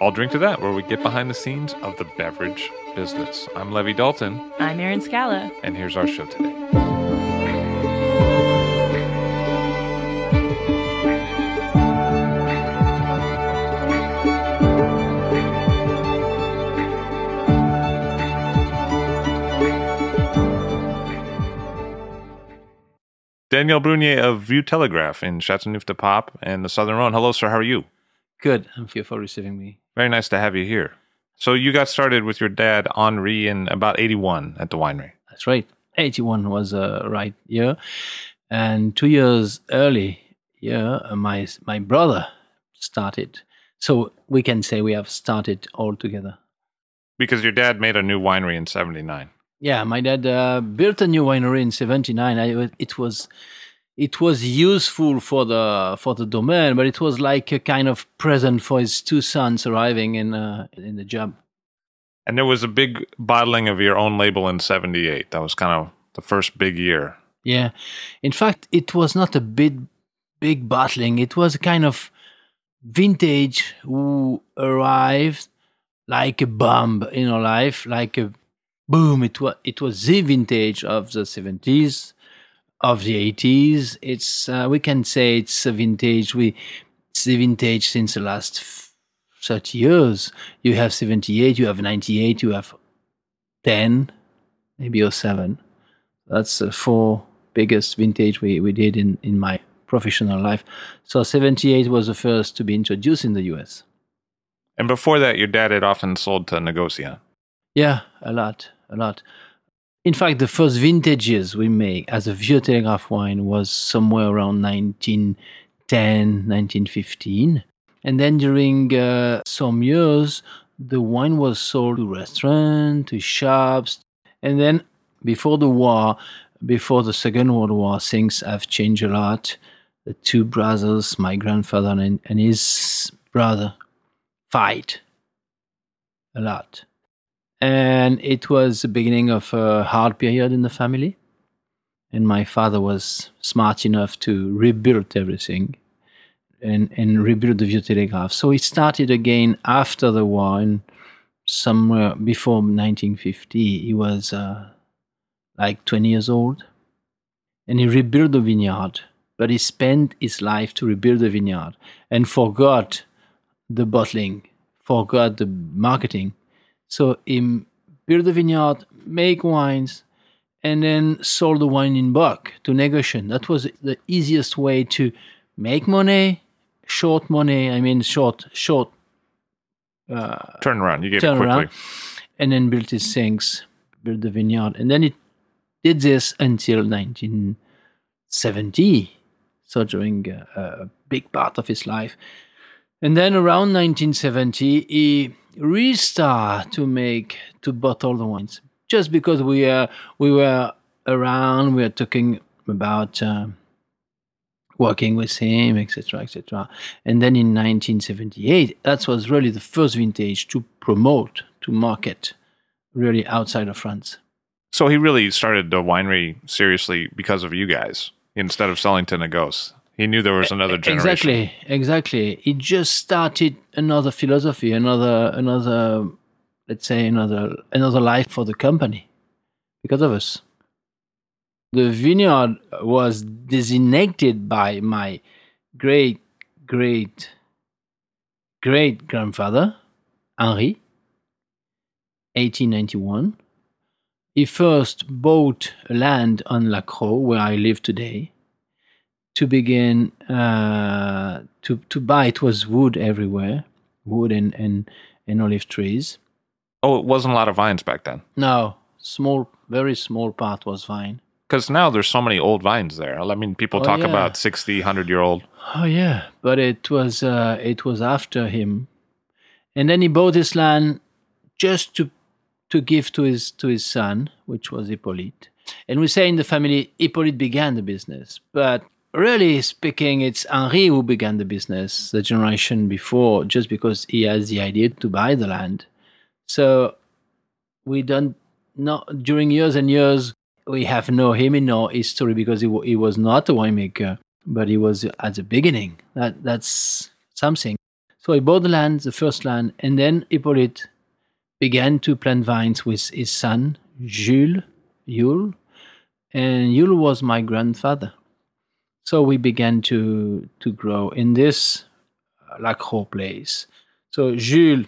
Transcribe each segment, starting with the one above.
I'll drink to that, where we get behind the scenes of the beverage business. I'm Levi Dalton. I'm Erin Scala. And here's our show today. Daniel Brunier of Vieux Télégraphe in Chateauneuf du Pape and the Southern Rhone. Hello, sir. How are you? Good. Thank you for receiving me. Very nice to have you here. So you got started with your dad, Henri, in about 81 at the winery. That's right. 81 was a uh, right year. And two years early, yeah, my, my brother started. So we can say we have started all together. Because your dad made a new winery in 79. Yeah, my dad uh, built a new winery in 79. I, it was it was useful for the for the domain, but it was like a kind of present for his two sons arriving in uh, in the job. And there was a big bottling of your own label in '78. That was kind of the first big year. Yeah, in fact, it was not a big big bottling. It was a kind of vintage who arrived like a bomb in our life, like a boom. It was it was the vintage of the seventies of the 80s. It's uh, we can say it's a vintage. We it's the vintage since the last 30 years. You have 78, you have 98, you have 10, maybe or 7. That's the four biggest vintage we, we did in, in my professional life. So 78 was the first to be introduced in the US. And before that, your dad had often sold to Negociant. Yeah, a lot, a lot. In fact, the first vintages we make as a Vieux Télégraphe wine was somewhere around 1910, 1915. And then during uh, some years, the wine was sold to restaurants, to shops. And then before the war, before the Second World War, things have changed a lot. The two brothers, my grandfather and, and his brother, fight a lot and it was the beginning of a hard period in the family. And my father was smart enough to rebuild everything and, and rebuild the Vieux Télégraphe. So he started again after the war, and somewhere before 1950, he was uh, like 20 years old. And he rebuilt the vineyard, but he spent his life to rebuild the vineyard and forgot the bottling, forgot the marketing so he built the vineyard, make wines, and then sold the wine in bulk to negotiate. That was the easiest way to make money, short money. I mean, short, short. Uh, turn around. You get turn it quickly. Around, and then built his things, built the vineyard, and then it did this until 1970. So during a, a big part of his life, and then around 1970, he restart to make to bottle the wines. Just because we uh, we were around we were talking about uh, working with him etc etc and then in 1978 that was really the first vintage to promote to market really outside of france. So he really started the winery seriously because of you guys instead of selling to Negos. He knew there was another generation. Exactly, exactly. He just started another philosophy, another, another, let's say, another, another life for the company because of us. The vineyard was designated by my great, great, great grandfather Henri, 1891. He first bought land on La Crau, where I live today, to begin uh, to to buy. It was wood everywhere, wood and and, and olive trees. Oh, it wasn't a lot of vines back then. No, small, very small part was vine. Because now there's so many old vines there. I mean, people Oh, talk yeah. about 60, 100 year old. Oh yeah, but it was uh, it was after him, and then he bought this land just to to give to his to his son, which was Hippolyte. And we say in the family, Hippolyte began the business, but really speaking, it's Henri who began the business, the generation before, just because he has the idea to buy the land. So we don't know during years and years we have no him in our history because he, he was not a winemaker but he was at the beginning. That that's something. So he bought the land the first land and then hippolyte began to plant vines with his son jules yule and Jules was my grandfather so we began to to grow in this La Crau place so jules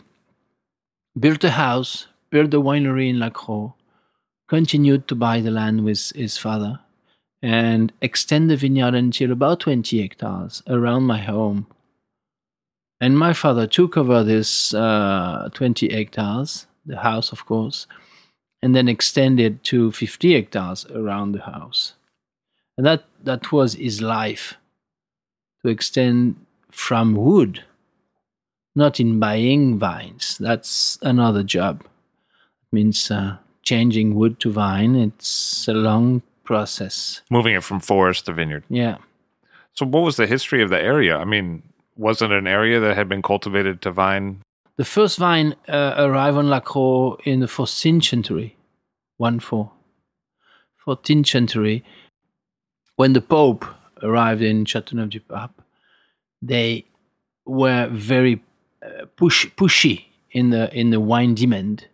built a house built a winery in La Crau, continued to buy the land with his father and extend the vineyard until about 20 hectares around my home. And my father took over this uh, 20 hectares, the house, of course, and then extended to 50 hectares around the house. And that, that was his life to extend from wood, not in buying vines. That's another job. It means uh, changing wood to vine. It's a long process. Moving it from forest to vineyard. Yeah. So, what was the history of the area? I mean, was it an area that had been cultivated to vine? The first vine uh, arrived on La in the 14th century, 1 4. 14th century, when the Pope arrived in Châteauneuf du Pape, they were very uh, push, pushy in the, in the wine demand.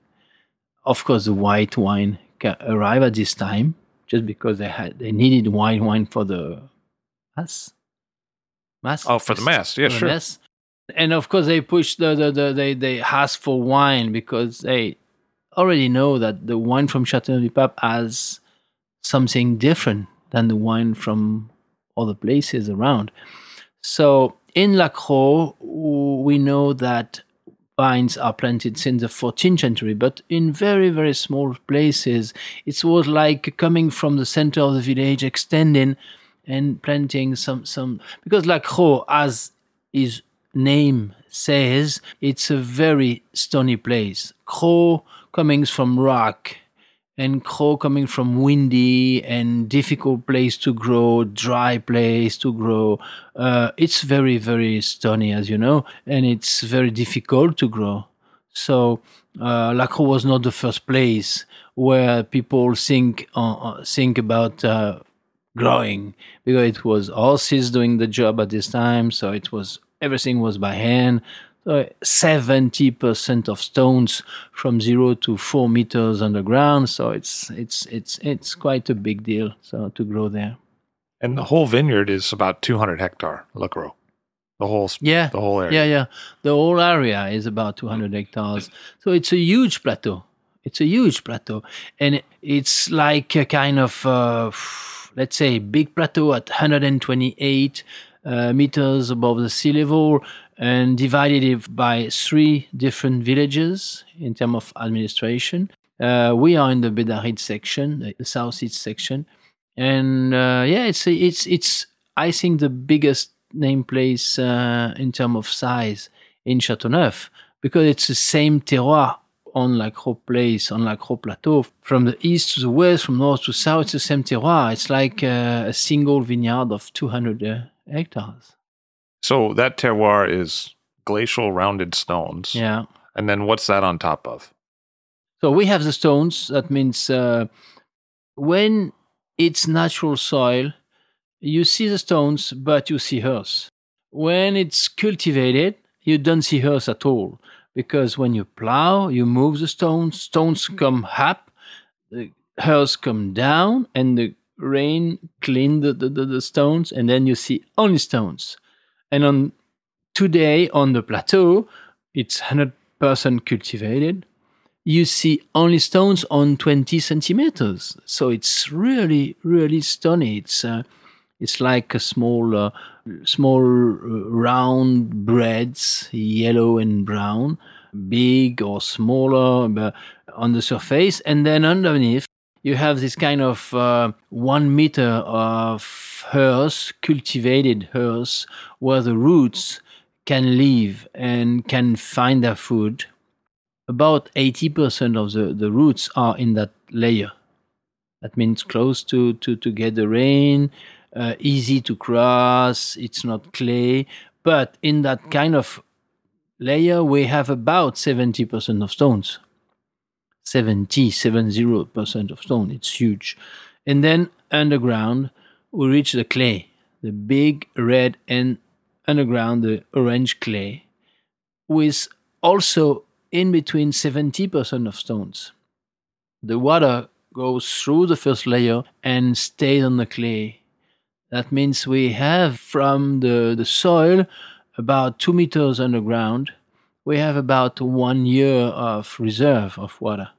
Of course, the white wine ca- arrived at this time just because they had they needed white wine for the mass. Mass. Oh, for the mass. Yeah, for sure. mass. And of course, they pushed the, the, the they they ask for wine because they already know that the wine from Châteauneuf du Pape has something different than the wine from other places around. So in La Crau, we know that vines are planted since the 14th century, but in very, very small places. It was like coming from the center of the village, extending and planting some, some because La Crau, as his name says, it's a very stony place. Crau coming from rock and Crau coming from windy and difficult place to grow, dry place to grow. Uh, it's very, very stony, as you know, and it's very difficult to grow. So uh, La Crau was not the first place where people think uh, think about uh, growing because it was horses doing the job at this time. So it was everything was by hand. So 70% of stones from zero to four meters underground. So it's it's it's it's quite a big deal. So to grow there. And the whole vineyard is about 200 hectare, La Crau. The whole, Yeah. the whole area. Yeah, yeah. The whole area is about 200 hectares. So it's a huge plateau. It's a huge plateau. And it's like a kind of, uh, let's say, big plateau at 128 uh, meters above the sea level and divided it by three different villages in terms of administration. Uh, we are in the Bédarrides section, the southeast section. And uh, yeah, it's, it's, it's, I think, the biggest name place uh, in terms of size in Châteauneuf because it's the same terroir on La Crau place, on La Crau plateau. From the east to the west, from north to south, it's the same terroir. It's like uh, a single vineyard of 200 uh, hectares. So that terroir is glacial rounded stones. Yeah. And then what's that on top of? So we have the stones. That means uh, when it's natural soil, you see the stones, but you see earth. When it's cultivated, you don't see earth at all because when you plow, you move the stones, stones come up, the earth come down, and the rain clean the, the, the, stones, and then you see only stones. And on today on the plateau, it's 100% cultivated, you see only stones on 20 centimeters. So it's really, really stony. It's, uh, it's like a small, uh, small uh, round breads, yellow and brown, big or smaller on the surface. And then underneath, you have this kind of uh, one meter of earth, cultivated earth, where the roots can live and can find their food. About 80% of the, the roots are in that layer. That means close to, to, to get the rain, uh, easy to cross, it's not clay. But in that kind of layer, we have about 70% of stones. 70, 70% of stone. It's huge. And then underground, we reach the clay, the big red and underground, the orange clay, with also in between 70% of stones. The water goes through the first layer and stays on the clay. That means we have from the, the soil about two meters underground, we have about one year of reserve of water.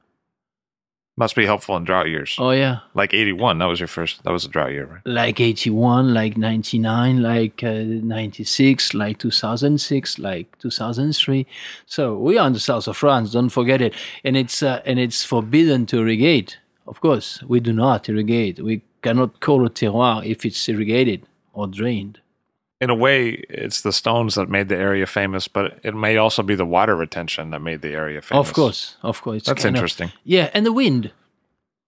Must be helpful in drought years. Oh yeah, like eighty one. That was your first. That was a drought year, right? Like eighty one, like ninety nine, like uh, ninety six, like two thousand six, like two thousand three. So we are in the south of France. Don't forget it. And it's uh, and it's forbidden to irrigate. Of course, we do not irrigate. We cannot call a terroir if it's irrigated or drained in a way, it's the stones that made the area famous, but it may also be the water retention that made the area famous. Of course, of course. That's interesting. Of, yeah, and the wind.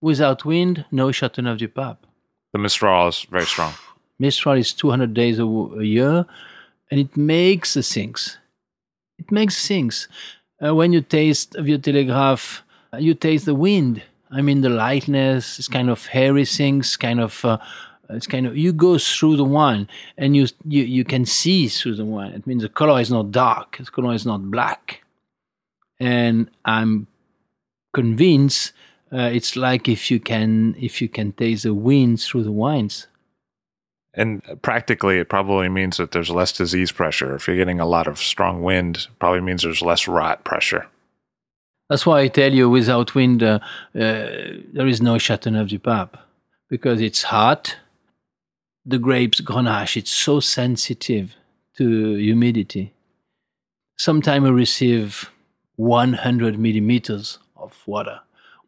Without wind, no Châteauneuf-du-Pape. The Mistral is very strong. Mistral is 200 days a, a year, and it makes the things. It makes things. Uh, when you taste Vieux Télégraphe, uh, you taste the wind. I mean, the lightness, it's kind of hairy things, kind of uh, it's kind of you go through the wine and you you you can see through the wine. It means the color is not dark, the color is not black, and I'm convinced uh, it's like if you can if you can taste the wind through the wines. And practically, it probably means that there's less disease pressure. If you're getting a lot of strong wind, probably means there's less rot pressure. That's why I tell you, without wind, uh, uh, there is no Châteauneuf-du-Pape because it's hot, the grapes Grenache, it's so sensitive to humidity. Sometimes we receive 100 millimeters of water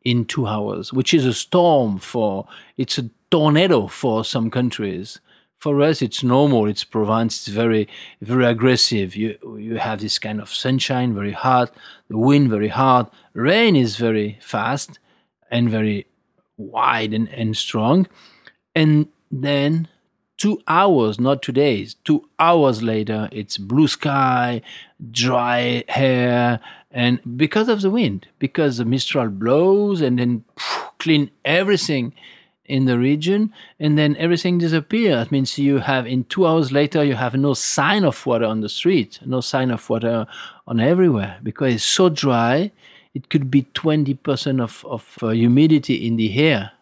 in two hours, which is a storm for, it's a tornado for some countries. For us, it's normal. It's Provence. It's very, very aggressive. You you have this kind of sunshine, very hot. The wind, very hard. Rain is very fast and very wide and, and strong. And then two hours, not two days, two hours later, it's blue sky, dry hair, and because of the wind, because the mistral blows and then clean everything in the region, and then everything disappears. That means you have in two hours later, you have no sign of water on the street, no sign of water on everywhere because it's so dry. It could be 20% of, of uh, humidity in the air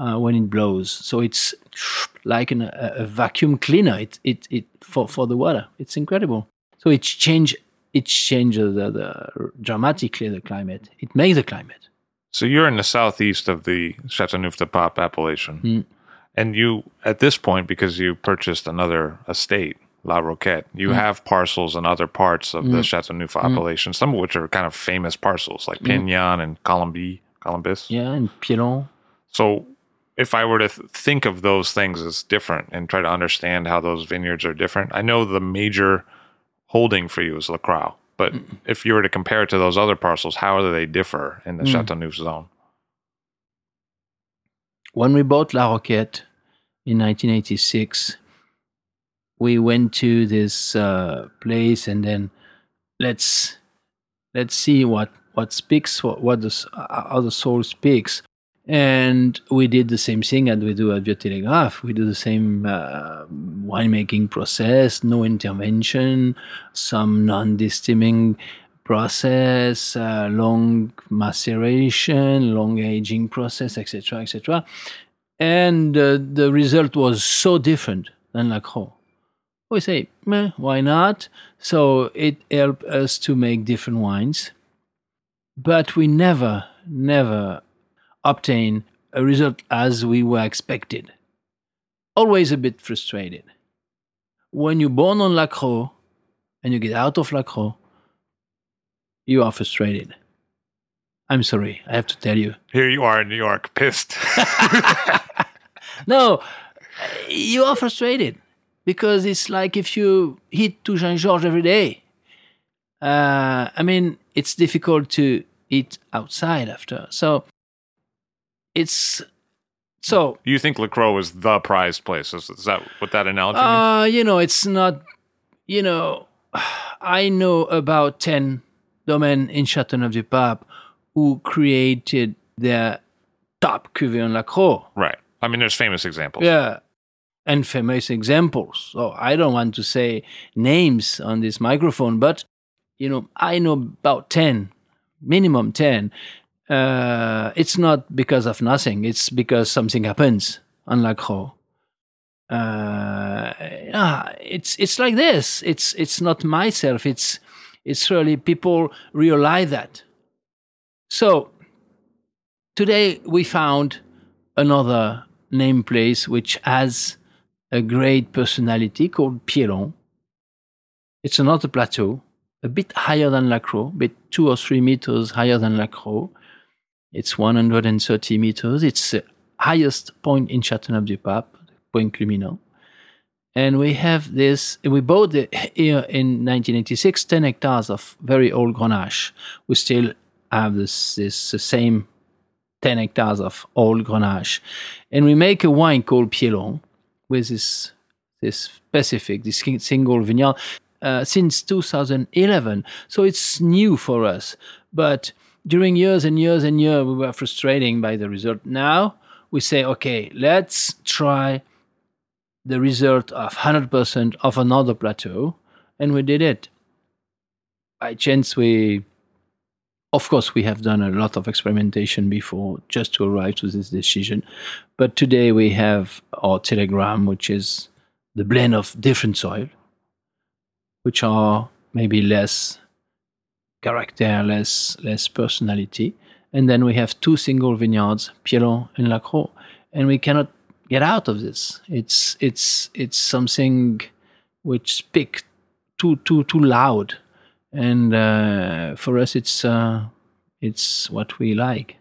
uh, when it blows. So it's like an, a, a, vacuum cleaner. It, it, it for, for the water. It's incredible. So it change it changes the, the, dramatically the climate. It makes the climate. So you're in the southeast of the Chateauneuf-du-Pape appellation, mm. and you at this point because you purchased another estate, La Roquette. You mm. have parcels in other parts of mm. the Chateauneuf mm. appellation, some of which are kind of famous parcels like mm. Pignan and Colombie, Colombis. Yeah, and Piedlong. So if I were to th- think of those things as different and try to understand how those vineyards are different, I know the major holding for you is La Crau. But mm. if you were to compare it to those other parcels, how do they differ in the mm. Chateauneuf zone? When we bought La Roquette in 1986, we went to this uh, place and then let's let's see what what speaks what, what the, uh, how the soul speaks and we did the same thing as we do at Vieux Télégraphe. We do the same uh, winemaking process, no intervention, some non-distilling process, uh, long maceration, long aging process, etc., etc. And uh, the result was so different than La Crau. We say, Meh, why not? So it helped us to make different wines. But we never, never obtain a result as we were expected. Always a bit frustrated. When you're born on La Crau and you get out of La Crau, you are frustrated. I'm sorry, I have to tell you. Here you are in New York, pissed. No, you are frustrated because it's like if you eat to Jean Georges every day. Uh, I mean, it's difficult to eat outside after. So it's so you think La Crau is the prized place? Is, is that what that analogy means? uh, you know, it's not. You know, I know about ten domains in Châteauneuf-du-Pape who created their top cuvée on La Crau. Right. I mean, there's famous examples. Yeah. And famous examples. So I don't want to say names on this microphone, but you know, I know about 10, minimum 10. Uh, it's not because of nothing, it's because something happens on La Crau. Uh, it's it's like this. It's it's not myself. It's it's really people realize that. So today we found another name place which has a great personality called Piedlong. It's another plateau, a bit higher than La Crau, but two or three meters higher than La Crau. It's 130 meters. It's the highest point in Châteauneuf-du-Pape, Point Culminant. And we have this, we bought it here in 1986, 10 hectares of very old Grenache. We still have this, this the same 10 hectares of old Grenache. And we make a wine called Piedlong with this, this specific, this single vineyard uh, since 2011. So it's new for us. But during years and years and years, we were frustrating by the result. Now we say, okay, let's try the result of 100% of another plateau. And we did it. By chance, we of course, we have done a lot of experimentation before just to arrive to this decision. But today we have our telegram, which is the blend of different soil, which are maybe less character, less less personality. And then we have two single vineyards, Piedlong and La Crau, and we cannot get out of this. It's it's it's something which speak too too too loud and uh, for us it's uh, it's what we like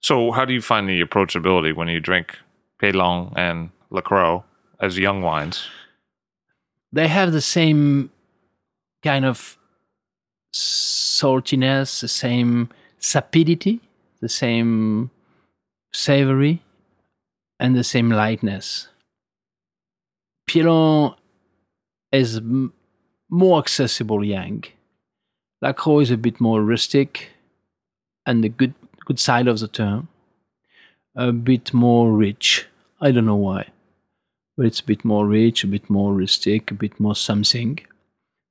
So, how do you find the approachability when you drink Piedlong and La Crau as young wines? they have the same kind of saltiness the same sapidity the same savory and the same lightness Piedlong is m- more accessible young La Crau is a bit more rustic and the good good side of the term. A bit more rich. I don't know why. But it's a bit more rich, a bit more rustic, a bit more something.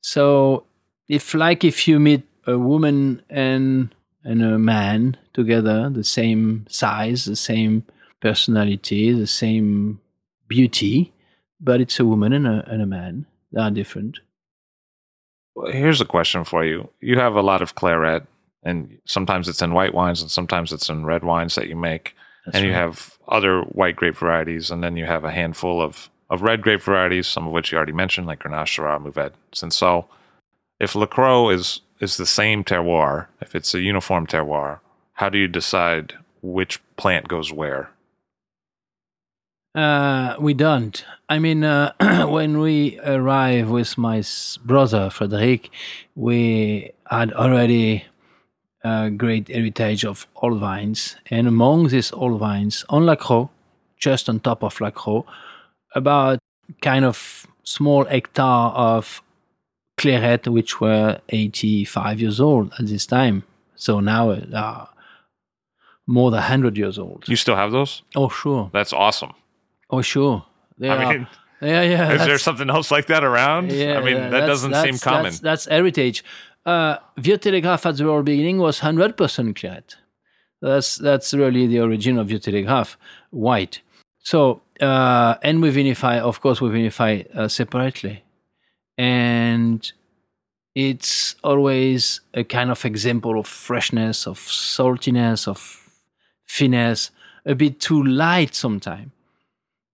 So if like if you meet a woman and and a man together, the same size, the same personality, the same beauty, but it's a woman and a, and a man. They are different. Well, here's a question for you. You have a lot of Clairette, and sometimes it's in white wines, and sometimes it's in red wines that you make. That's and you right. have other white grape varieties, and then you have a handful of, of red grape varieties, some of which you already mentioned, like Grenache, Syrah, Mourvèdre, Cinsault. If La Crau is, is the same terroir, if it's a uniform terroir, how do you decide which plant goes where? Uh, we don't. I mean, uh, when we arrived with my brother Frederic, we had already a great heritage of old vines, and among these old vines, on La Crau, just on top of La Crau, about kind of small hectare of Clairette, which were 85 years old at this time. So now are more than 100 years old. You still have those? Oh, sure. That's awesome. Oh, sure. They I are. mean, yeah, yeah. is there something else like that around? yeah, I mean, yeah, that doesn't seem common. That's, that's heritage. Uh, Vieux Télégraphe at the very beginning was 100% Clairette. That's that's really the origin of Vieux Télégraphe, white. So, uh, and we vinify, of course, we vinify uh, separately. And it's always a kind of example of freshness, of saltiness, of finesse, a bit too light sometimes.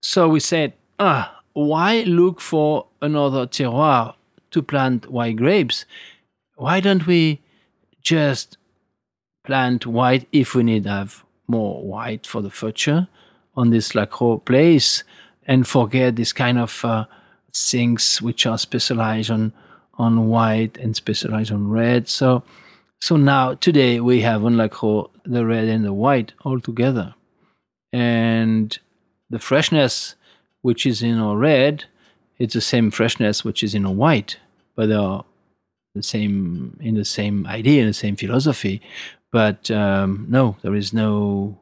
So we said, ah, why look for another terroir to plant white grapes? Why don't we just plant white if we need to have more white for the future on this La Crau place and forget this kind of uh, things which are specialized on on white and specialized on red. So so now today we have on La Crau the red and the white all together. And the freshness which is in a red, it's the same freshness which is in a white, but they are the same in the same idea in the same philosophy. But um, no, there is no.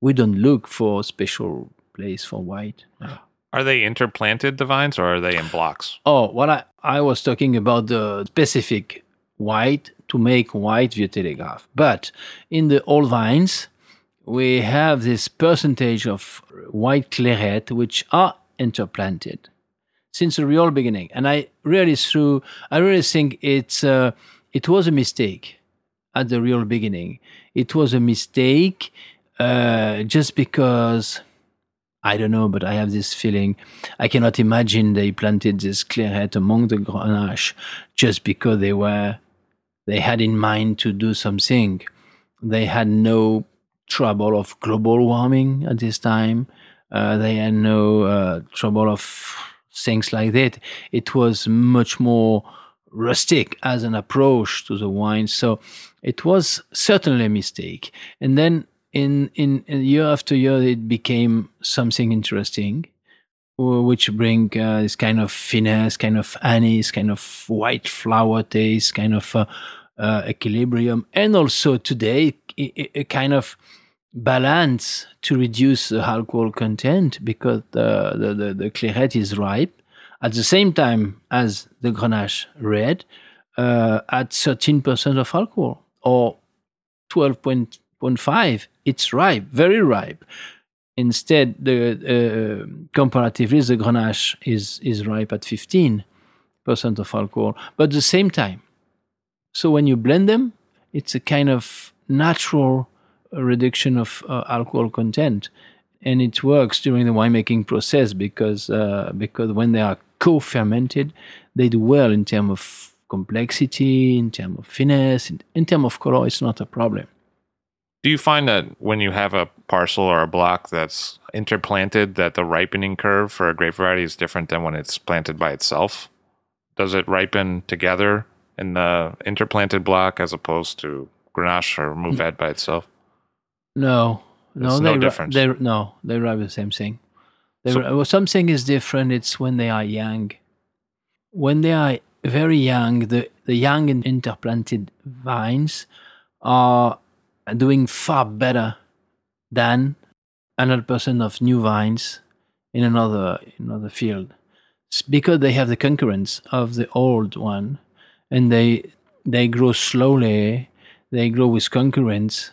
We don't look for special place for white. No. Are they interplanted, the vines, or are they in blocks? Oh, what I, I was talking about the specific white to make white Vieux Télégraphe. But in the old vines, we have this percentage of white Clairette which are interplanted since the real beginning. And I really through I really think it's uh, it was a mistake at the real beginning. It was a mistake uh, just because I don't know, but I have this feeling. I cannot imagine they planted this Clairette among the Grenache just because they were they had in mind to do something. They had no trouble of global warming at this time. Uh, they had no uh, trouble of things like that. It was much more rustic as an approach to the wine. So it was certainly a mistake. And then in, in, year after year, it became something interesting, which bring uh, this kind of finesse, kind of anise, kind of white flower taste, kind of uh, uh, equilibrium, and also today a, a, kind of balance to reduce the alcohol content because the, the, the, the Clairette is ripe. At the same time as the Grenache red uh, at 13% of alcohol or 12.5 0.5, it's ripe, very ripe. Instead, the uh, comparatively, the Grenache is, is ripe at 15% of alcohol, but at the same time. So when you blend them, it's a kind of natural reduction of uh, alcohol content. And it works during the winemaking process because, uh, because when they are co fermented, they do well in terms of complexity, in terms of finesse, in, in terms of color, it's not a problem. Do you find that when you have a parcel or a block that's interplanted, that the ripening curve for a grape variety is different than when it's planted by itself? Does it ripen together in the interplanted block as opposed to Grenache or Mourvedre by itself? No, no, no difference. They, no, they ripe the same thing. They, so, well, something is different. It's when they are young. When they are very young, the, the young interplanted vines are doing far better than 100% of new vines in another in another field. It's because they have the concurrence of the old one and they they grow slowly they grow with concurrence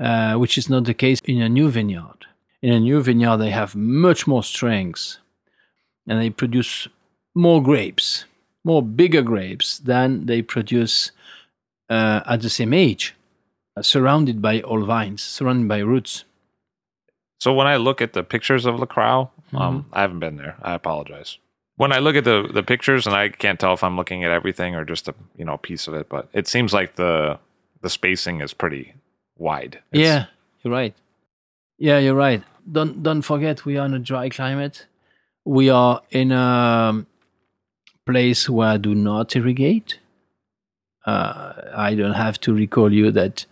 uh, which is not the case in a new vineyard. In a new vineyard they have much more strength and they produce more grapes more bigger grapes than they produce uh, at the same age surrounded by all vines, surrounded by roots. So when I look at the pictures of La Crau, um, mm-hmm. I haven't been there. I apologize. When I look at the the pictures, and I can't tell if I'm looking at everything or just a you know piece of it, but it seems like the the spacing is pretty wide. It's, yeah, you're right. Yeah, you're right. Don't don't forget we are in a dry climate. We are in a place where I do not irrigate. Uh, I don't have to recall you that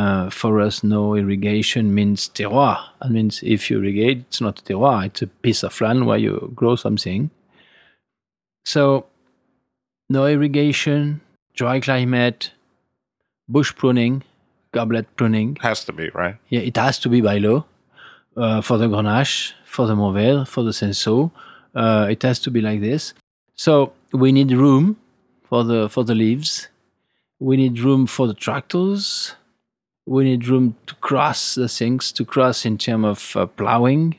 uh, for us, no irrigation means terroir. That means if you irrigate, it's not a terroir, it's a piece of land where you grow something. So, no irrigation, dry climate, bush pruning, goblet pruning. Has to be, right? Yeah, it has to be by law. Uh, for the Grenache, for the Mourvedre, for the Cinsault, uh, it has to be like this. So we need room for the for the leaves. We need room for the tractors we need room to cross the things, to cross in terms of uh, plowing,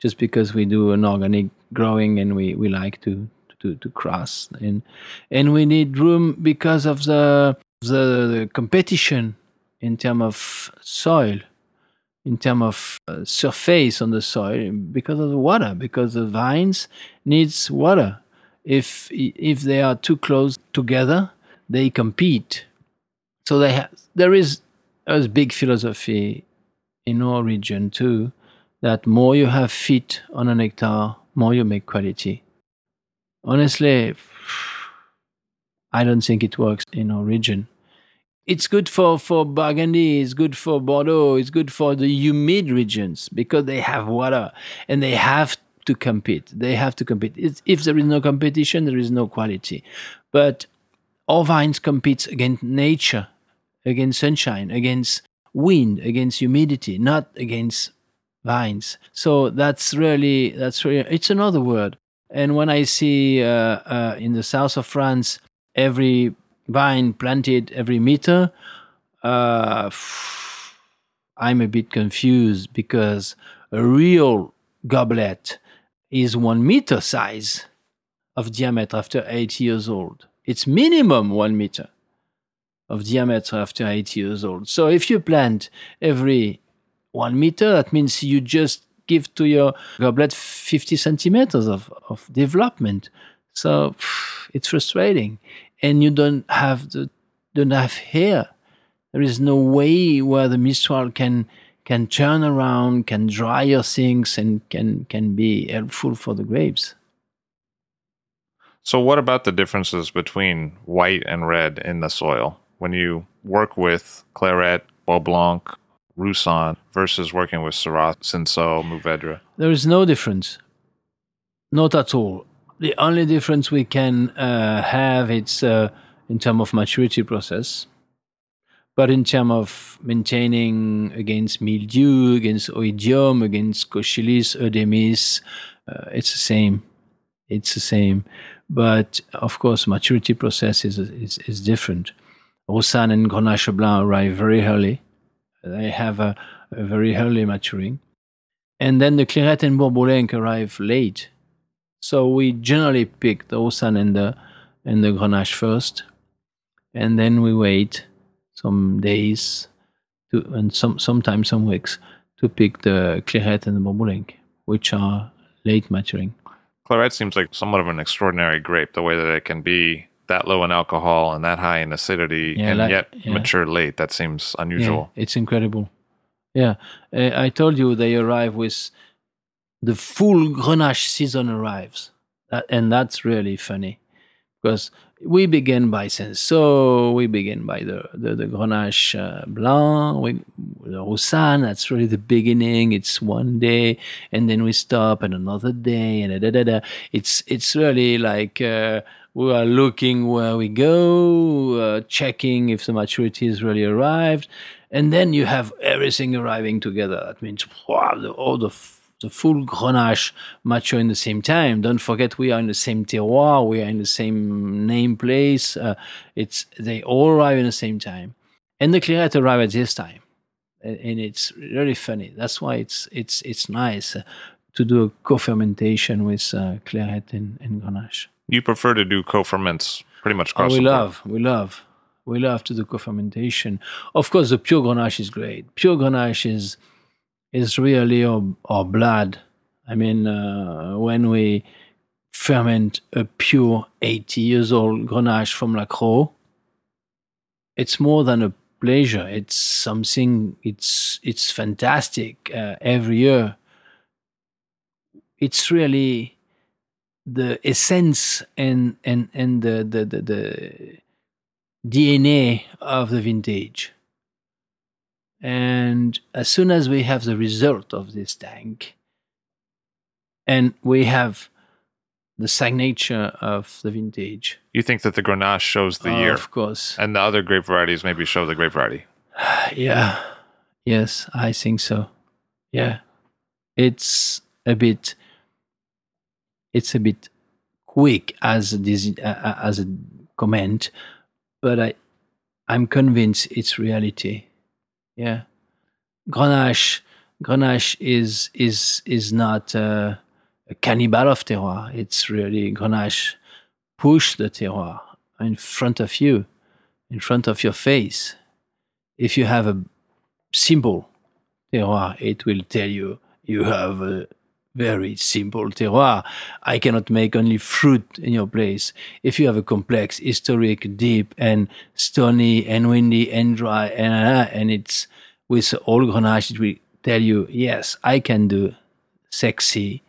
just because we do an organic growing and we, we like to, to to, cross. And and we need room because of the the, competition in terms of soil in terms of uh, surface on the soil because of the water because the vines needs water. If if they are too close together they compete. So have there is a big philosophy in our region too that more you have feet on an hectare more you make quality honestly i don't think it works in our region it's good for, for Burgundy, it's good for Bordeaux, it's good for the humid regions because they have water and they have to compete. They have to compete. It's, if there is no competition, there is no quality. But all vines compete against nature, against sunshine, against wind, against humidity, not against vines. So that's really that's really it's another word. And when I see uh, uh, in the south of France every vine planted every meter, uh, I'm a bit confused because a real goblet is one meter size of diameter after eight years old. It's minimum one meter of diameter after eight years old. So if you plant every one meter, that means you just give to your goblet 50 centimeters of, of development. So it's frustrating and you don't have the don't have hair. There is no way where the Mistral can can turn around, can dry your things, and can can be helpful for the grapes. So, what about the differences between white and red in the soil when you work with Clairette, Beau Blanc, Roussanne versus working with Syrah, Cinsault, Mourvedre? There is no difference, not at all. The only difference we can uh, have it's uh, in terms of maturity process but in terms of maintaining against mildew against oidium against cochylis eudemis uh, it's the same. It's the same. But of course maturity process is, is, is different roussanne and grenache blanc arrive very early. They have a, a very early maturing. And then the clairette and bourboulenc arrive late. So we generally pick the Roussanne and the and the Grenache first, and then we wait some days to and some sometimes some weeks to pick the Clairette and the Bourboulenc, which are late maturing. Clairette seems like somewhat of an extraordinary grape, the way that it can be that low in alcohol and that high in acidity, yeah, and yet yeah. mature late. That seems unusual. Yeah, it's incredible. Yeah, uh, I told you they arrive with the full Grenache season arrives. That, and that's really funny because we begin by Cinsault, we begin by the, the, the Grenache uh, Blanc, we, the Roussanne, that's really the beginning. It's one day, and then we stop, and another day, and da da da. It's, it's really like uh, we are looking where we go, uh, checking if the maturity has really arrived, and then you have everything arriving together. That means wow, the, all the the full Grenache mature in the same time. Don't forget, we are in the same terroir, we are in the same name place. Uh, it's they all arrive in the same time, and the Clairette arrive at this time, and it's really funny. That's why it's it's it's nice uh, to do a co-fermentation with uh, Clairette and, and Grenache. You prefer to do co-ferments pretty much across. Oh, we love, we love, we love to do co-fermentation. Of course, the pure Grenache is great. Pure Grenache is is really our, our blood. I mean, uh, when we ferment a pure 80 years old Grenache from La Crau, it's more than a pleasure. It's something. It's it's fantastic uh, every year. It's really the essence and and and the the, the, the DNA of the vintage. And as soon as we have the result of this tank, and we have the signature of the vintage. You think that the Grenache shows the oh, year? Of course. And the other grape varieties maybe show the grape variety? yeah. Yes, I think so. Yeah. It's a bit it's a bit quick as this as a comment, but I I'm convinced it's reality. Yeah, Grenache, Grenache is is is not a cannibal of terroir. It's really Grenache push the terroir in front of you, in front of your face. If you have a simple terroir, it will tell you you have a very simple terroir. I cannot make only fruit in your place. If you have a complex, historic, deep, and stony, and windy, and dry, and uh, and it's with all Grenache, it will tell you, yes, I can do sexy,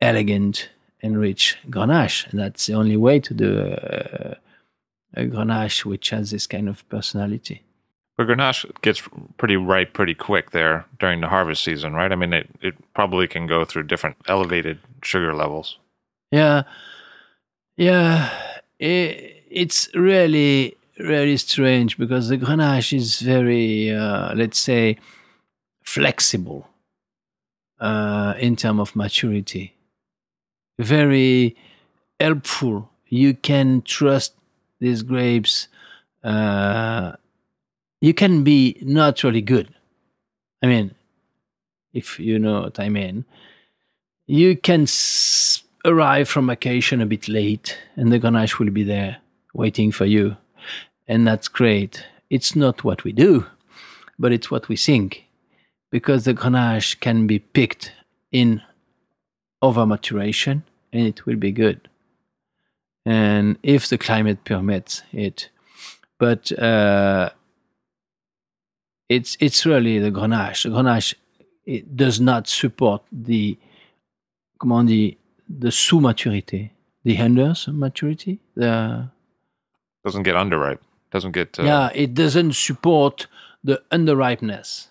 elegant, and rich Grenache. And that's the only way to do a, a Grenache which has this kind of personality. But Grenache gets pretty ripe pretty quick there during the harvest season, right? I mean, it, it probably can go through different elevated sugar levels. Yeah. Yeah. It, it's really, really strange because the Grenache is very, uh, let's say, flexible uh, in terms of maturity. Very helpful. You can trust these grapes. Uh, you can be not really good. I mean, if you know what I mean, you can s- arrive from vacation a bit late and the Grenache will be there waiting for you. And that's great. It's not what we do, but it's what we think because the Grenache can be picked in over maturation and it will be good. And if the climate permits it. But uh, it's it's really the Grenache. The Grenache it does not support the comment on dit the sous maturité, the under maturity. The Doesn't get underripe. Doesn't get. Uh, yeah, it doesn't support the underripeness.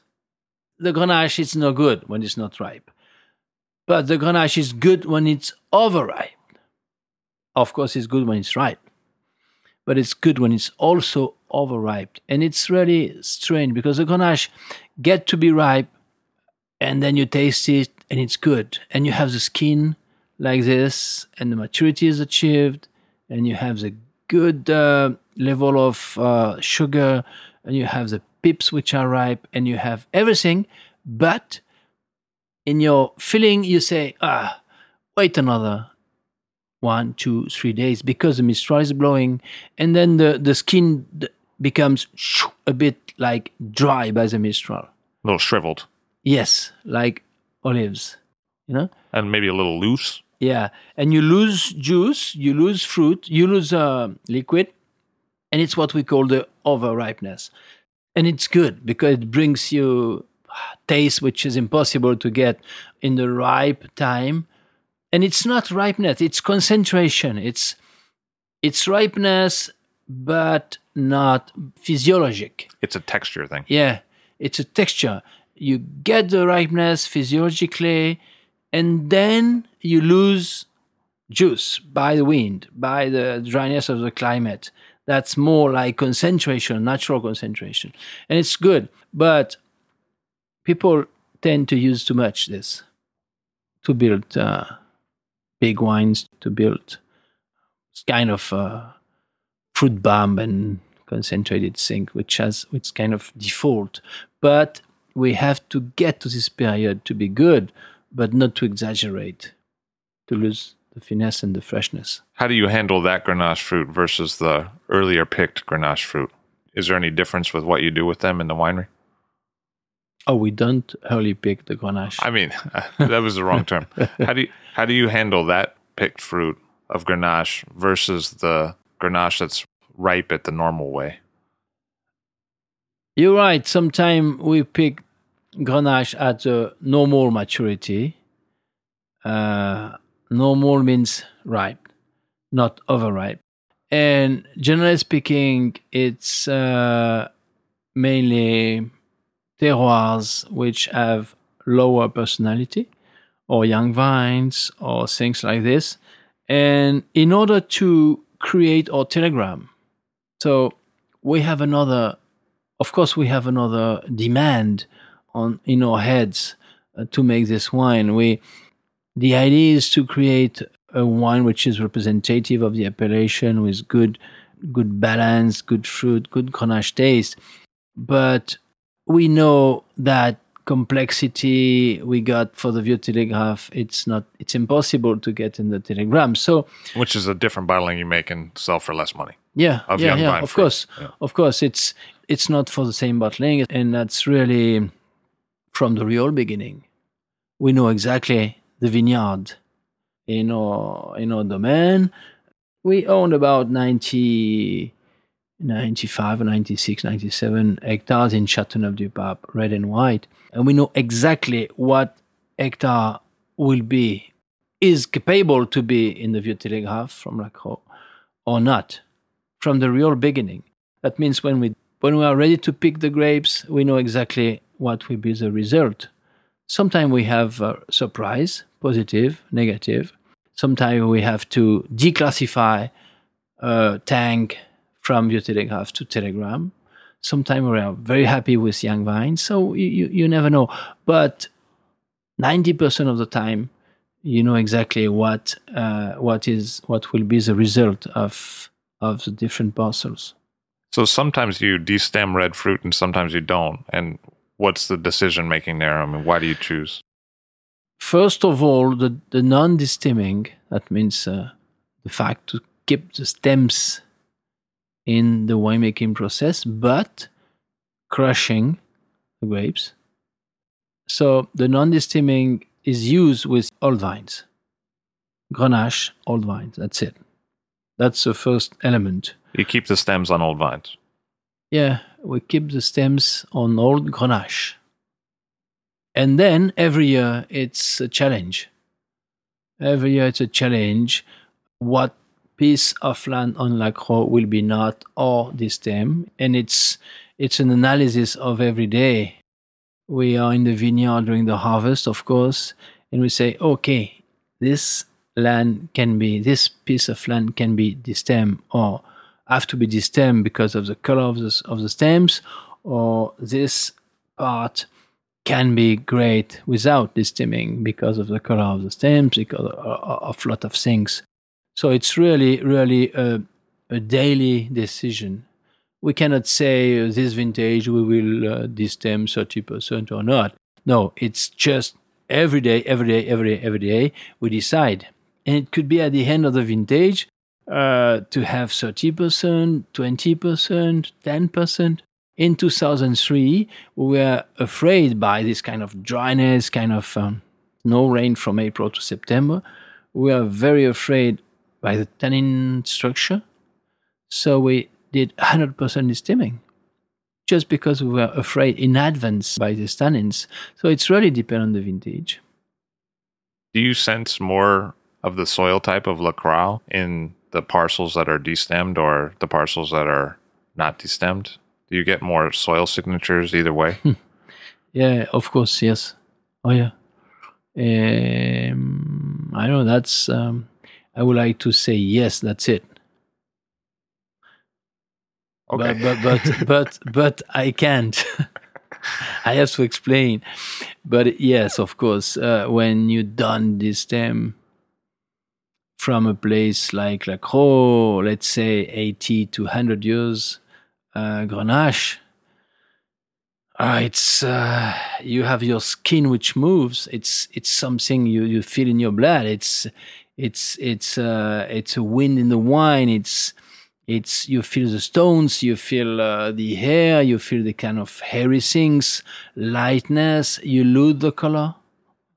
The Grenache is no good when it's not ripe, but the Grenache is good when it's overripe. Of course, it's good when it's ripe, but it's good when it's also overripe. And it's really strange because the Grenache get to be ripe, and then you taste it, and it's good, and you have the skin like this, and the maturity is achieved, and you have the good uh, level of uh, sugar, and you have the pips which are ripe, and you have everything, but in your filling, you say, ah, wait another one, two, three days because the mistral is blowing, and then the, the skin becomes shoo, a bit like dry by the mistral. a little shriveled Yes, like olives, you know? and maybe a little loose. Yeah, and you lose juice, you lose fruit, you lose uh, liquid, and it's what we call the overripeness. And it's good because it brings you taste which is impossible to get in the ripe time. And it's not ripeness; it's concentration. It's it's ripeness, but not physiologic. It's a texture thing. Yeah, it's a texture. You get the ripeness physiologically, and then you lose juice by the wind, by the dryness of the climate. That's more like concentration, natural concentration. And it's good. But people tend to use too much this to build uh, big wines, to build It's kind of uh, fruit bomb and concentrated zinc, which has which kind of default. But we have to get to this period to be good, but not to exaggerate, to lose the finesse and the freshness. How do you handle that Grenache fruit versus the earlier picked Grenache fruit? Is there any difference with what you do with them in the winery? Oh, we don't early pick the Grenache. I mean, that was the wrong term. How do you how do you handle that picked fruit of Grenache versus the Grenache that's ripe at the normal way? You're right. Sometimes we pick Grenache at a normal maturity. Uh, normal means ripe, not overripe. And generally speaking, it's uh, mainly terroirs which have lower personality, or young vines, or things like this. And in order to create our Télégramme, so we have another of course we have another demand on in our heads uh, to make this wine. We the idea is to create a wine which is representative of the appellation with good good balance good fruit good grenache taste. But we know that complexity we got for the Vieux Télégraphe, it's not, it's impossible to get in the Télégramme. So, which is a different bottling you make and sell for less money. Yeah, of yeah, yeah. Of fruit. course, Yeah. of course, it's it's not for the same bottling, and that's really from the real beginning. We know exactly the vineyard in our in our domain. We own about 90, 95 96, 97 hectares in Châteauneuf-du-Pape, red and white. And we know exactly what hectare will be, is capable to be in the Vieux Télégraphe from La Crau or not from the real beginning. That means when we when we are ready to pick the grapes, we know exactly what will be the result. Sometimes we have a surprise, positive, negative. Sometimes we have to declassify a tank from Vieux Télégraphe to Télégramme. Sometimes we are very happy with young vines, so you, you, you never know. But 90% of the time, you know exactly what uh, what is what will be the result of of the different parcels. So sometimes you destem red fruit and sometimes you don't. And what's the decision making there? I mean, why do you choose? First of all, the, the non-destemming, that means uh, the fact to keep the stems in the winemaking process, but crushing the grapes. So the non-destemming is used with old vines, Grenache, old vines. That's it. That's the first element. You keep the stems on old vines. Yeah, we keep the stems on old Grenache. And then every year it's a challenge. Every year it's a challenge. What piece of land on La Crau will be not or this stem? And it's it's an analysis of every day. We are in the vineyard during the harvest, of course, and we say, okay, this land can be this piece of land can be destem or have to be destem because of the color of the, of the stems, or this part can be great without destemming because of the color of the stems, because of a lot of things. So it's really, really a, a daily decision. We cannot say uh, this vintage we will uh, destem 30% or not. No, it's just every day, every day, every day, every day we decide. And it could be at the end of the vintage uh, to have 30%, 20%, 10%. In 2003, we were afraid by this kind of dryness, kind of um, no rain from April to September. We are very afraid by the tannin structure. So we did 100% destemming just because we were afraid in advance by the tannins. So it's really depend on the vintage. Do you sense more of the soil type of La Crau in the parcels that are destemmed or the parcels that are not destemmed? Do you get more soil signatures either way? Yeah, of course, yes. Oh yeah. Um, I know that's. Um, I would like to say yes. That's it. Okay. But but but but, but I can't. I have to explain. But yes, of course, uh, when you done this stem from a place like La Crau, let's say 80 to 100 years, uh, Grenache, uh, it's uh, you have your skin which moves. It's it's something you, you feel in your blood. It's it's it's uh, it's a wind in the wine. It's it's you feel the stones, you feel uh, the hair, you feel the kind of hairy things, lightness. You lose the color.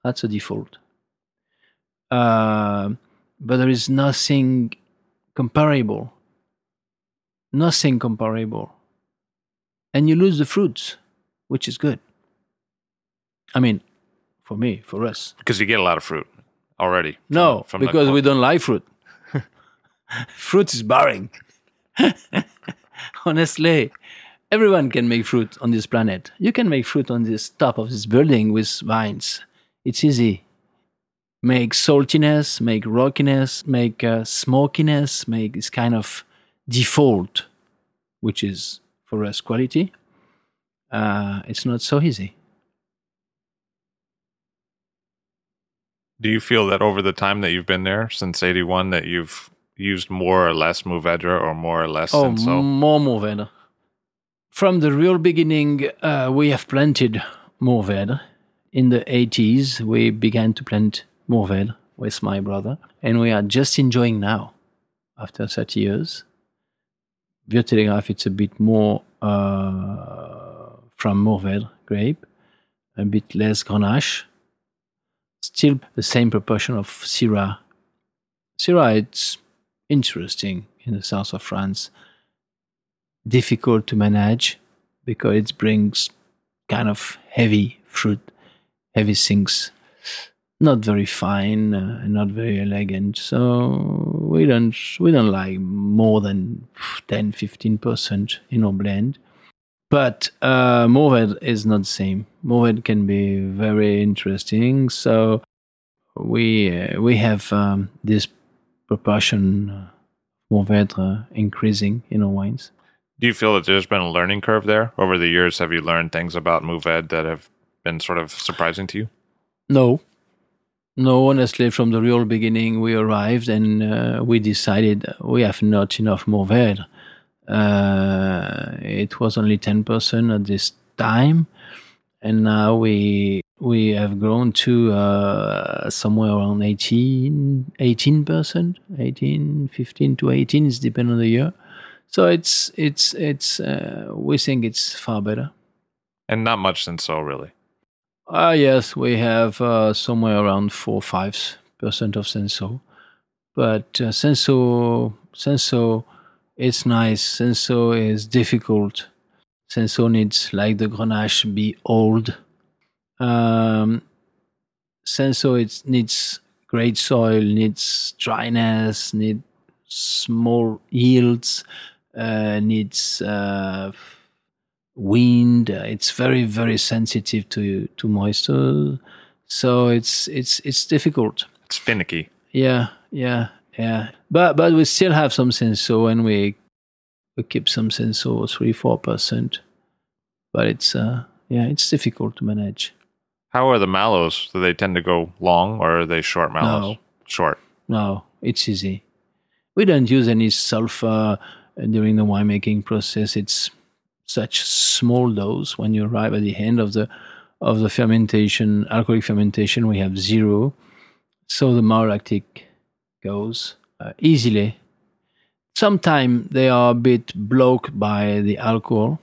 That's a default. Uh, but there is nothing comparable. Nothing comparable. And you lose the fruits, which is good. I mean, for me, for us. Because you get a lot of fruit already. from- No, from because we don't like fruit. fruit is boring. Honestly, everyone can make fruit on this planet. You can make fruit on this top of this building with vines. It's easy. Make saltiness, make rockiness, make uh, smokiness, make this kind of default, which is for us quality. Uh, it's not so easy. Do you feel that over the time that you've been there since 81 that you've used more or less Mourvedre or more or less Oh, Cinsault? more Mourvedre. From the real beginning, uh, we have planted Mourvèdre. In the 80s, we began to plant Mourvèdre with my brother, and we are just enjoying now, after 30 years. Vieux Télégraphe, it's a bit more uh, from Mourvèdre grape, a bit less Grenache, still the same proportion of Syrah. Syrah, it's interesting in the south of France, difficult to manage because it brings kind of heavy fruit, heavy things, not very fine uh, and not very elegant. So we don't we don't like more than 10 15% in our blend. But uh, Mourvèdre is not the same. Mourvèdre can be very interesting. So we uh, we have um, this proportion uh, Mourvèdre increasing in our wines. Do you feel that there's been a learning curve there over the years? Have you learned things about Mourvèdre that have been sort of surprising to you? No, no. Honestly, from the real beginning, we arrived and uh, we decided we have not enough Mourvèdre. Uh, it was only ten percent at this time, and now we we have grown to uh, somewhere around 18 percent 18 15 to 18 is depending on the year. So it's it's it's uh, we think it's far better. And not much Cinsault really. Uh, yes we have uh, somewhere around 4 5 percent of Cinsault but uh, Cinsault Cinsault it's nice Cinsault is difficult Cinsault needs like the Grenache be old um, Cinsault it needs great soil, needs dryness, needs small yields, uh, needs uh, wind. It's very very sensitive to to moisture, so it's it's it's difficult. It's finicky. Yeah, yeah, yeah. But but we still have some Cinsault, and we we keep some Cinsault three four percent. But it's uh yeah, it's difficult to manage. How are the mallows? Do they tend to go long or are they short mallows? No. Short. No, it's easy. We don't use any sulfur during the winemaking process. It's such small dose. When you arrive at the end of the of the fermentation, alcoholic fermentation, we have zero. So the malolactic goes uh, easily. Sometimes they are a bit blocked by the alcohol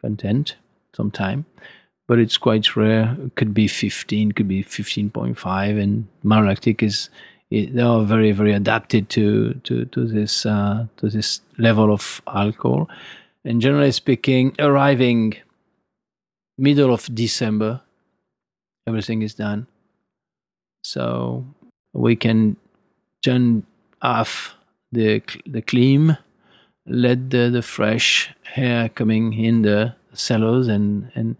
content. Sometimes but it's quite rare. It could be 15, could be 15.5, and malolactic is it, they are very very adapted to to to this uh, to this level of alcohol. And generally speaking, arriving middle of December, everything is done. So we can turn off the the clean, let the, the fresh air coming in the cellars and and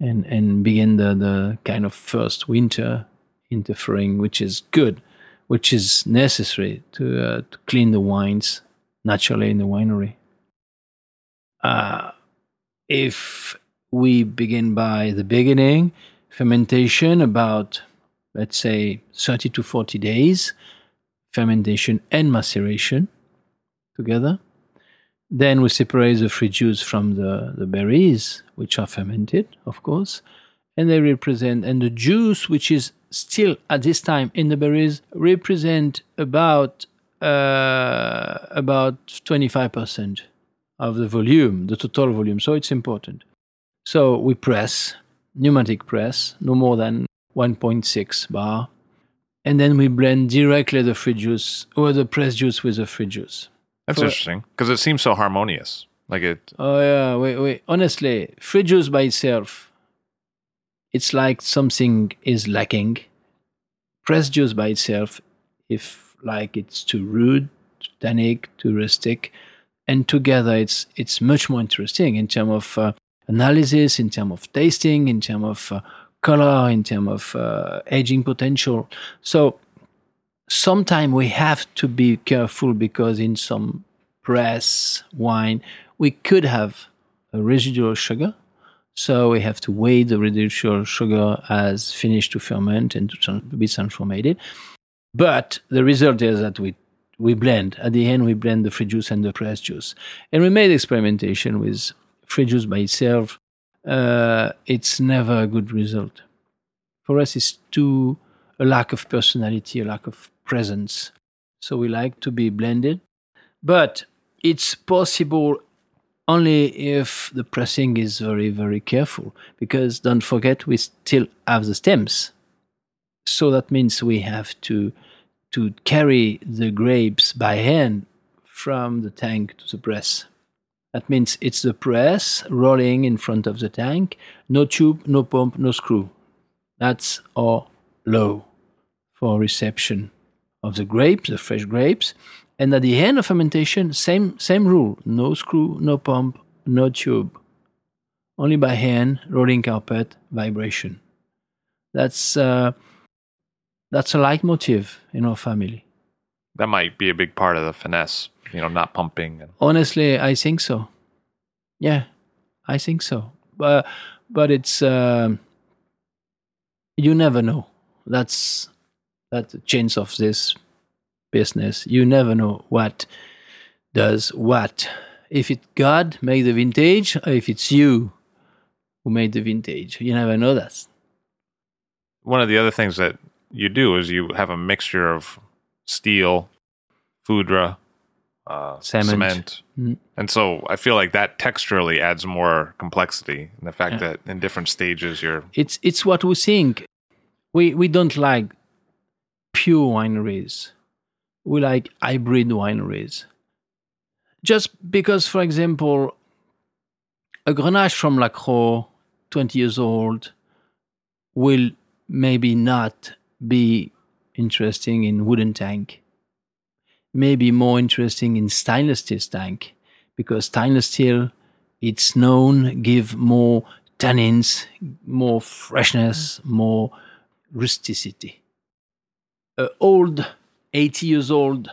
and and begin the the kind of first winter interfering, which is good, which is necessary to uh, to clean the wines naturally in the winery. Uh, if we begin by the beginning, fermentation about let's say 30 to 40 days, fermentation and maceration together. Then we separate the fruit juice from the, the berries, which are fermented, of course, and they represent, and the juice, which is still at this time in the berries, represent about uh, about 25% of the volume, the total volume. So it's important. So we press, pneumatic press, no more than 1.6 bar, and then we blend directly the fruit juice or the press juice with the fruit juice. That's For- interesting because it seems so harmonious. Like it, Oh yeah, wait, wait. Honestly, fruit juice by itself, it's like something is lacking. Press juice by itself, if like it's too rude, too tannic, too rustic, and together it's it's much more interesting in terms of uh, analysis, in terms of tasting, in terms of uh, color, in terms of uh, aging potential. So sometimes we have to be careful because in some press wine we could have a residual sugar. So we have to weigh the residual sugar as finished to ferment and to be transformated. But the result is that we we blend. At the end we blend the fruit juice and the press juice. And we made experimentation with fruit juice by itself uh, it's never a good result. For us, it's too a lack of personality, a lack of presence. So we like to be blended, but it's possible only if the pressing is very, very careful. Because don't forget, we still have the stems. So that means we have to to carry the grapes by hand from the tank to the press. That means it's the press rolling in front of the tank, no tube, no pump, no screw. That's our law for reception of the grapes, the fresh grapes. And at the end of fermentation, same same rule: no screw, no pump, no tube. Only by hand, rolling carpet, vibration. That's uh, that's a leitmotiv in our family. That might be a big part of the finesse, you know, not pumping. And... Honestly, I think so. Yeah, I think so. But but it's uh, you never know. That's that's the chance of this business. You never know what does what. If it God made the vintage, or if it's you who made the vintage, you never know that. One of the other things that you do is you have a mixture of steel, foudre, uh, cement, cement. Mm. and so I feel like that texturally adds more complexity. And the fact yeah. that in different stages you're it's it's what we think. We we don't like pure wineries. We like hybrid wineries. Just because, for example, a Grenache from La Crau, 20 years old, will maybe not be interesting in wooden tank. Maybe more interesting in stainless steel tank because stainless steel, it's known give more tannins, more freshness, more rusticity. A old, 80 years old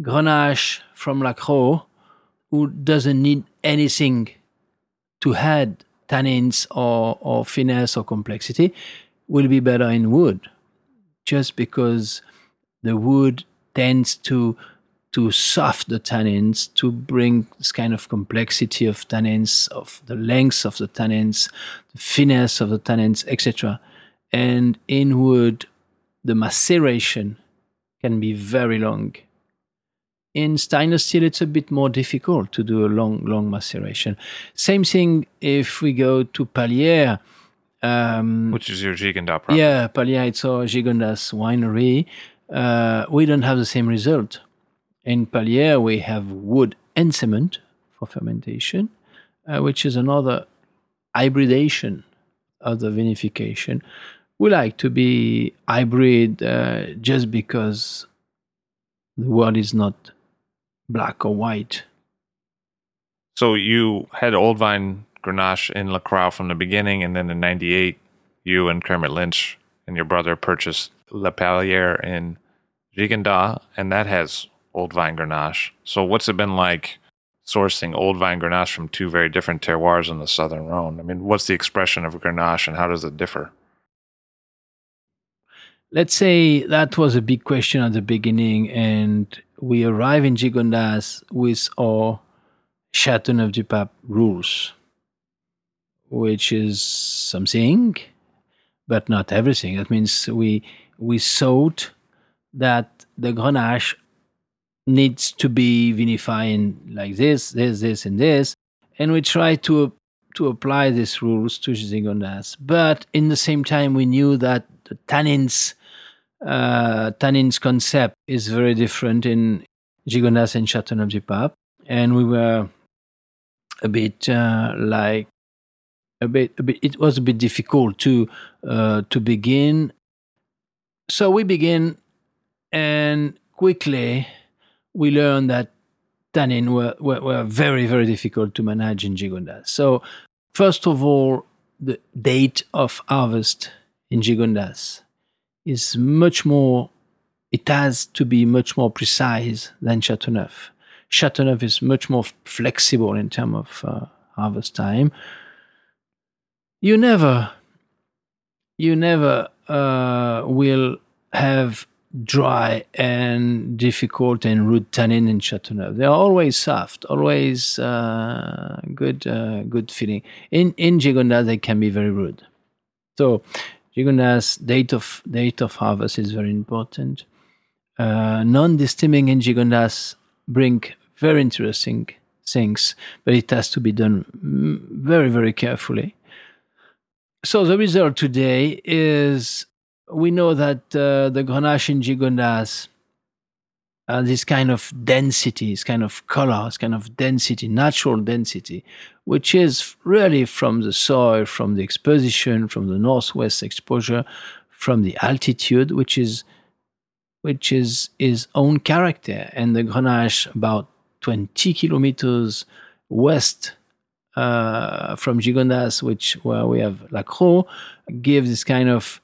Grenache from La Crau who doesn't need anything to add tannins or, or finesse or complexity will be better in wood just because the wood tends to to soft the tannins to bring this kind of complexity of tannins of the length of the tannins the finesse of the tannins etc and in wood the maceration can be very long in stainless steel it's a bit more difficult to do a long long maceration same thing if we go to Pallière um, Which is your Gigondas property. Yeah, Pallière, it's our Gigondas winery. Uh, we don't have the same result. In Pallière, we have wood and cement for fermentation, uh, which is another hybridation of the vinification. We like to be hybrid uh, just because the world is not black or white. So you had old vine Grenache in La Crau from the beginning, and then in '98, you and Kermit Lynch and your brother purchased La Pallière in Gigondas, and that has old vine Grenache. So, what's it been like sourcing old vine Grenache from two very different terroirs in the Southern Rhone? I mean, what's the expression of Grenache, and how does it differ? Let's say that was a big question at the beginning, and we arrive in Gigondas with our Châteauneuf-du-Pape rules which is something, but not everything. That means we we thought that the Grenache needs to be vinified like this, this, this, and this, and we try to to apply these rules to Gigondas. But in the same time, we knew that the tannins uh, tannins concept is very different in Gigondas and Châteauneuf-du-Pape, and we were a bit uh, like a bit, a bit it was a bit difficult to uh, to begin. So we begin, and quickly we learn that tannin were, were, were very very difficult to manage in Gigondas. So first of all, the date of harvest in Gigondas is much more. It has to be much more precise than Chateauneuf. Chateauneuf is much more flexible in terms of uh, harvest time you never you never uh, will have dry and difficult and rude tannin in Chateauneuf. They are always soft, always uh, good, uh, good feeling. In in Gigondas, they can be very rude. So Gigondas date of date of harvest is very important. Uh, non-destemming in Gigondas bring very interesting things, but it has to be done very very carefully. So the result today is we know that uh, the Grenache in Gigondas uh, this kind of density, this kind of color, this kind of density, natural density, which is really from the soil, from the exposition, from the northwest exposure, from the altitude, which is which is his own character. And the Grenache, about 20 kilometers west uh, from Gigondas, which where we have La Crau, gives this kind of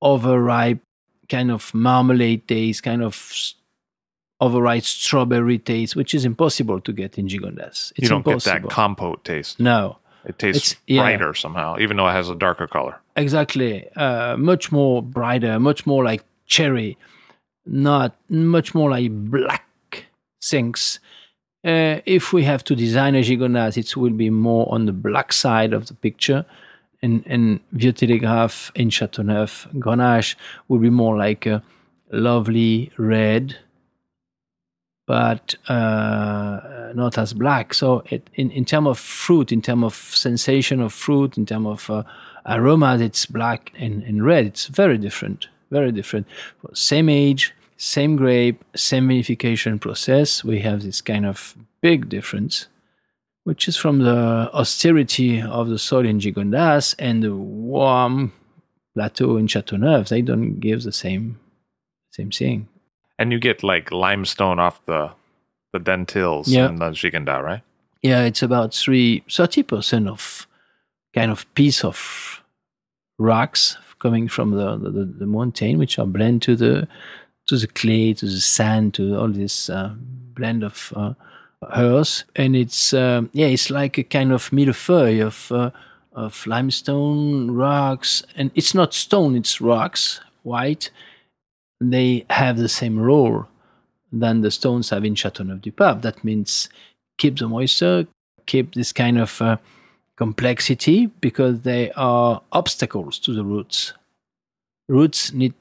overripe, kind of marmalade taste, kind of overripe strawberry taste, which is impossible to get in Gigondas. It's you don't impossible. get that compote taste. No. It tastes It's- yeah. brighter somehow, even though it has a darker color. Exactly. Uh, much more brighter, much more like cherry, not much more like black things. Uh, if we have to design a gigondas, it will be more on the black side of the picture. And, and Vieux Télégraphe in Chateauneuf, Grenache will be more like a lovely red, but uh, not as black. So, it, in in terms of fruit, in terms of sensation of fruit, in terms of uh, aromas, it's black and, and red. It's very different, very different. Same age, same grape, same vinification process. We have this kind of big difference, which is from the austerity of the soil in Gigondas and the warm plateau in Chateauneuf. They don't give the same same thing. And you get like limestone off the the Dentelles Yeah. in the Gigondas, right? Yeah, it's about three thirty percent of kind of piece of rocks coming from the, the, the, the mountain, which are blend to the to the clay, to the sand, to all this uh, blend of uh, earth, and it's um, yeah, it's like a kind of millefeuille of uh, of limestone rocks, and it's not stone, it's rocks, white. They have the same role than the stones have in Châteauneuf-du-Pape. That means keep the moisture, keep this kind of uh, complexity because they are obstacles to the roots. Roots need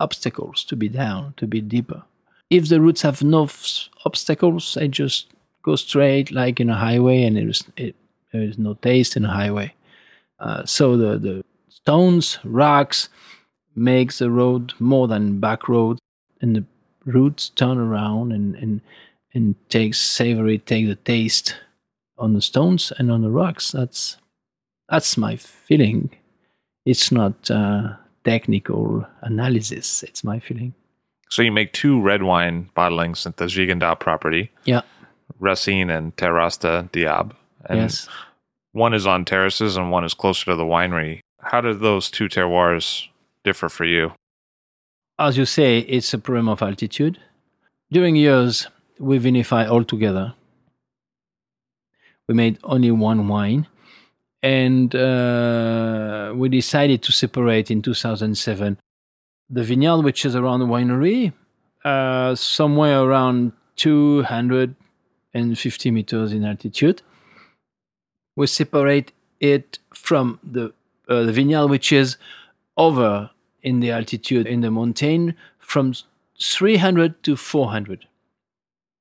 obstacles to be down, to be deeper. If the roots have no f- obstacles, I just go straight like in a highway, and there is, it, there is no taste in a highway. Uh, so the, the stones, rocks, makes the road more than back road, and the roots turn around and, and and takes savory, take the taste on the stones and on the rocks. That's that's my feeling. It's not uh, technical analysis. It's my feeling. So you make two red wine bottlings at the Gigondas property, Yeah. Racine and Terrasse du Diable. And yes. one is on terraces and one is closer to the winery. How do those two terroirs differ for you? As you say, it's a problem of altitude. During years, we vinify all together. We made only one wine, and uh, we decided to separate in 2007 the vineyard, which is around the winery, uh, somewhere around 250 meters in altitude. We separate it from the, uh, the vineyard, which is over in the altitude in the mountain from 300 to 400.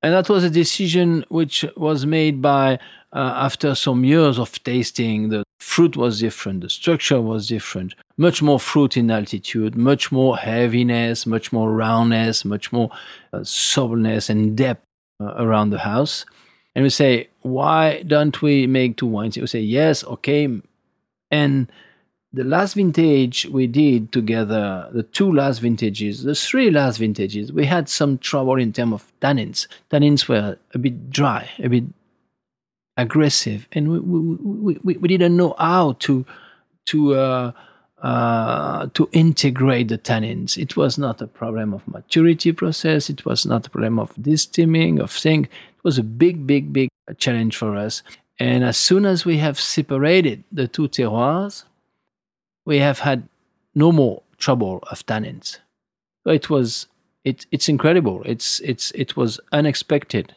And that was a decision which was made by, uh, after some years of tasting, the fruit was different, the structure was different, much more fruit in altitude, much more heaviness, much more roundness, much more uh, soberness and depth uh, around the house. And we say, why don't we make two wines? We say, yes, okay. And the last vintage we did together, the two last vintages, the three last vintages, we had some trouble in terms of tannins. Tannins were a bit dry, a bit aggressive, and we, we, we, we, didn't know how to to uh, uh, to integrate the tannins. It was not a problem of maturity process. It was not a problem of distilling of thing. It was a big, big, big challenge for us. And as soon as we have separated the two terroirs, we have had no more trouble of tannins. it was it, it's incredible. It's it's it was unexpected.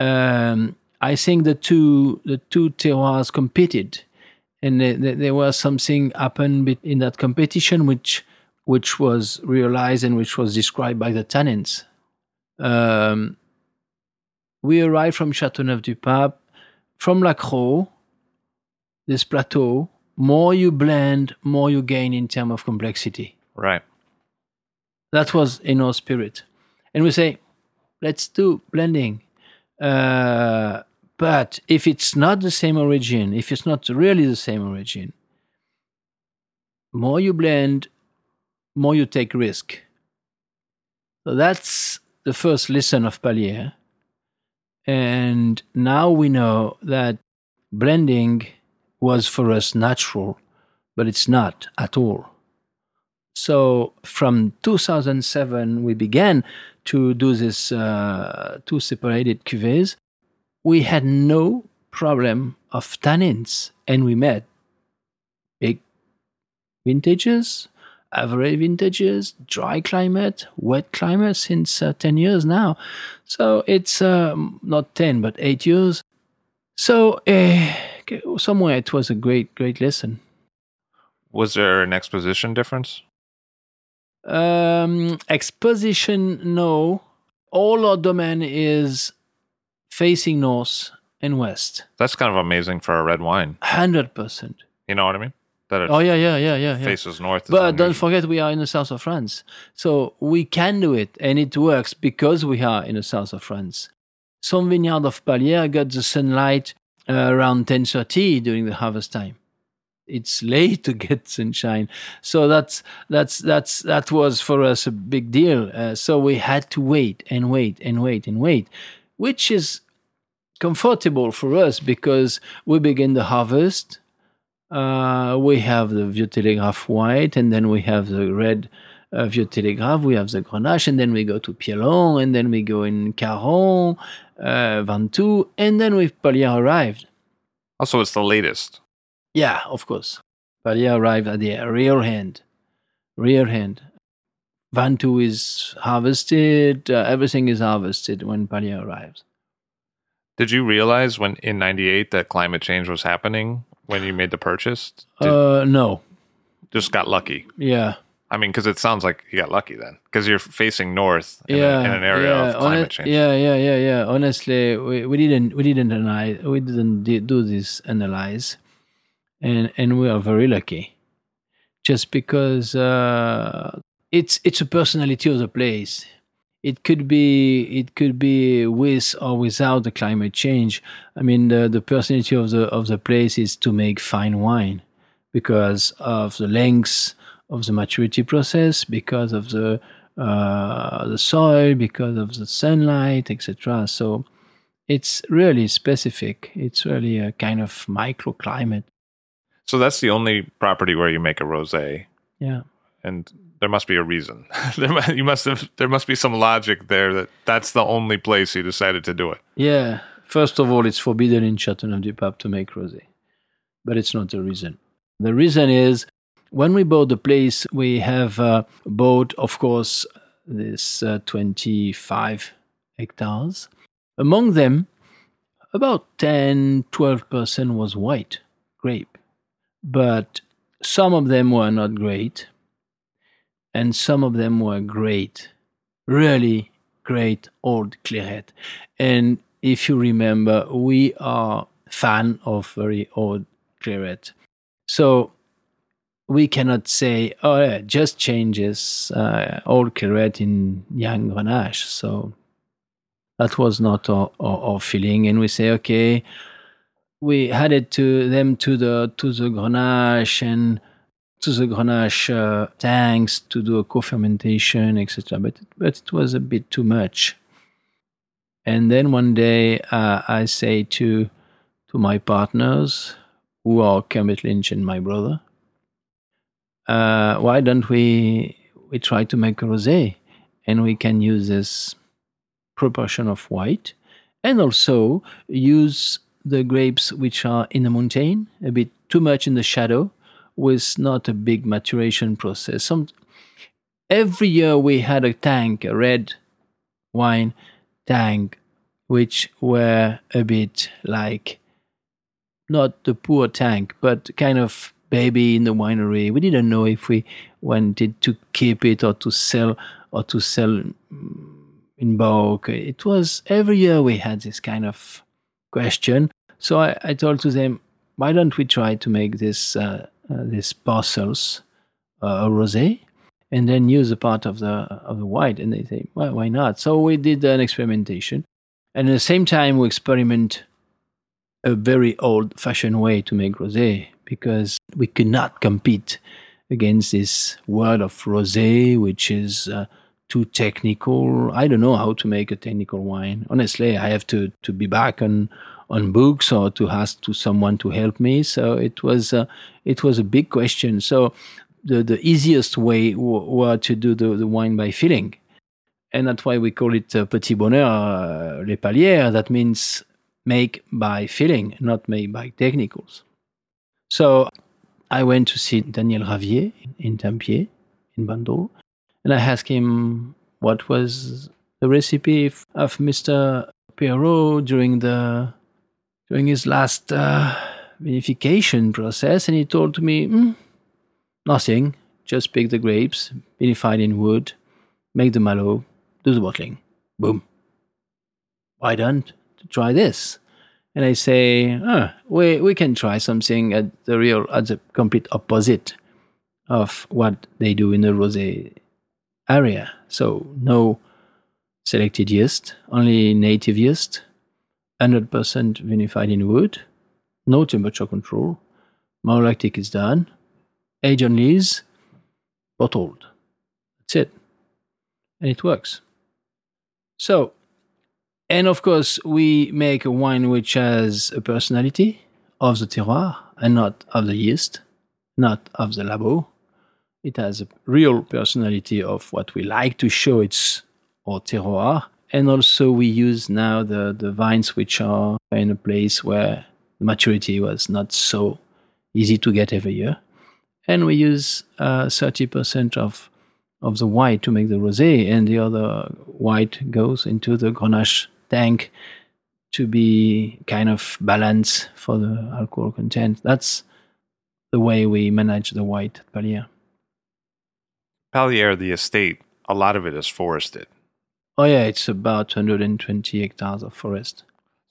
Um, I think the two the two terroirs competed, and there, there was something happened in that competition which which was realized and which was described by the tenants. Um, we arrived from Châteauneuf-du-Pape, from La Lacroix, this plateau. More you blend, more you gain in terms of complexity. Right. That was in our spirit. And we say, let's do blending. Uh, but if it's not the same origin, if it's not really the same origin, more you blend, more you take risk. So that's the first lesson of Pallière. And now we know that blending was for us natural, but it's not at all. So from 2007, we began to do this uh, two separated cuvées. We had no problem of tannins, and we met big vintages, average vintages, dry climate, wet climate since uh, 10 years now. So it's uh, not 10, but 8 years. So uh, somewhere it was a great, great lesson. Was there an exposition difference? Um, exposition, no. All our domain is facing north and west. That's kind of amazing for a red wine. 100%. You know what I mean? That it Oh, yeah, yeah, yeah, yeah. yeah. faces north. is But don't forget, we are in the south of France. So we can do it, and it works because we are in the south of France. Some vineyard of Pallière got the sunlight uh, around 10.30 during the harvest time. It's late to get sunshine. So that's, that's, that's, that was for us a big deal. Uh, so we had to wait and wait and wait and wait, which is comfortable for us because we begin the harvest uh, we have the Vieux Télégraphe white, and then we have the red uh, Vieux Télégraphe, we have the Grenache, and then we go to Piedlong, and then we go in Caron, uh, Ventoux, and then with Pallière arrived. Also, it's the latest. Yeah, of course. Pallière arrived at the rear hand. Rear hand. Ventoux is harvested, uh, everything is harvested when Pallière arrives. Did you realize when in '98 that climate change was happening when you made the purchase? Did, Uh, no. just got lucky. Yeah. I mean, because it sounds like you got lucky then, because you're facing north in, yeah, a, in an area yeah, of climate change. Yeah, yeah, yeah, yeah. Honestly, we, we didn't we didn't analyze we didn't di- do this analyze, and and we are very lucky, just because uh, it's it's a personality of the place. It could be it could be with or without the climate change. I mean, the the personality of the of the place is to make fine wine, because of the length of the maturity process, because of the uh, the soil, because of the sunlight, etc. So it's really specific. It's really a kind of microclimate. So that's the only property where you make a rosé, Yeah. and there must be a reason. there, mu- you must have. There must be some logic there that that's the only place you decided to do it. Yeah. First of all, it's forbidden in Châteauneuf-du-Pape to make rosé, but it's not the reason. The reason is when we bought the place, we have uh, bought, of course, this uh, 25 hectares. Among them, about 10 12% was white grape, but some of them were not great, and some of them were great, really great old Clairette. And if you remember, we are fan of very old Clairette. So we cannot say, oh, yeah, just changes uh, old Clairette in young Grenache. So that was not our, our, our feeling. And we say, okay, we added to them to the to the Grenache and to the Grenache uh, tanks to do a co-fermentation, etc. But but it was a bit too much. And then one day uh, I say to to my partners, who are Kermit Lynch and my brother, uh, why don't we we try to make a rosé, and we can use this proportion of white, and also use the grapes which are in the mountain, a bit too much in the shadow, with not a big maturation process. Some every year we had a tank, a red wine tank, which were a bit like not the poor tank, but kind of baby in the winery. We didn't know if we wanted to keep it or to sell or to sell mm, in bulk. It was every year we had this kind of question. So I, I told to them, why don't we try to make this uh, uh, these parcels uh, a rosé and then use a part of the of the white? And they say, well, why not? So we did an experimentation, and at the same time we experiment a very old-fashioned way to make rosé because we could not compete against this world of rosé, which is uh, too technical. I don't know how to make a technical wine. Honestly, I have to to be back on on books or to ask to someone to help me. So it was uh, it was a big question. So the the easiest way w- were to do the, the wine by filling, and that's why we call it uh, petit bonheur, uh, les Pallières. That means make by filling, not made by technicals. So I went to see Daniel Ravier in Tempier, in Bandol, and I asked him what was the recipe of Mr. Peyraud during the during his last uh, vinification process, and he told me mm, nothing. Just pick the grapes, vinify in wood, make the malo, do the bottling. Boom. Why don't try this? And I say, oh, we we can try something at the real at the complete opposite of what they do in the rosé area. So no selected yeast, only native yeast, 100% vinified in wood, no temperature control, malolactic is done, age on lees, bottled. That's it. And it works. So, and of course, we make a wine which has a personality of the terroir and not of the yeast, not of the labo. It has a real personality of what we like to show it's our terroir. And also, we use now the, the vines which are in a place where the maturity was not so easy to get every year. And we use uh, 30% of, of the white to make the rosé, and the other white goes into the Grenache tank to be kind of balanced for the alcohol content. That's the way we manage the white at Pallières. Pallières, the estate, a lot of it is forested. Oh yeah, it's about 120 hectares of forest.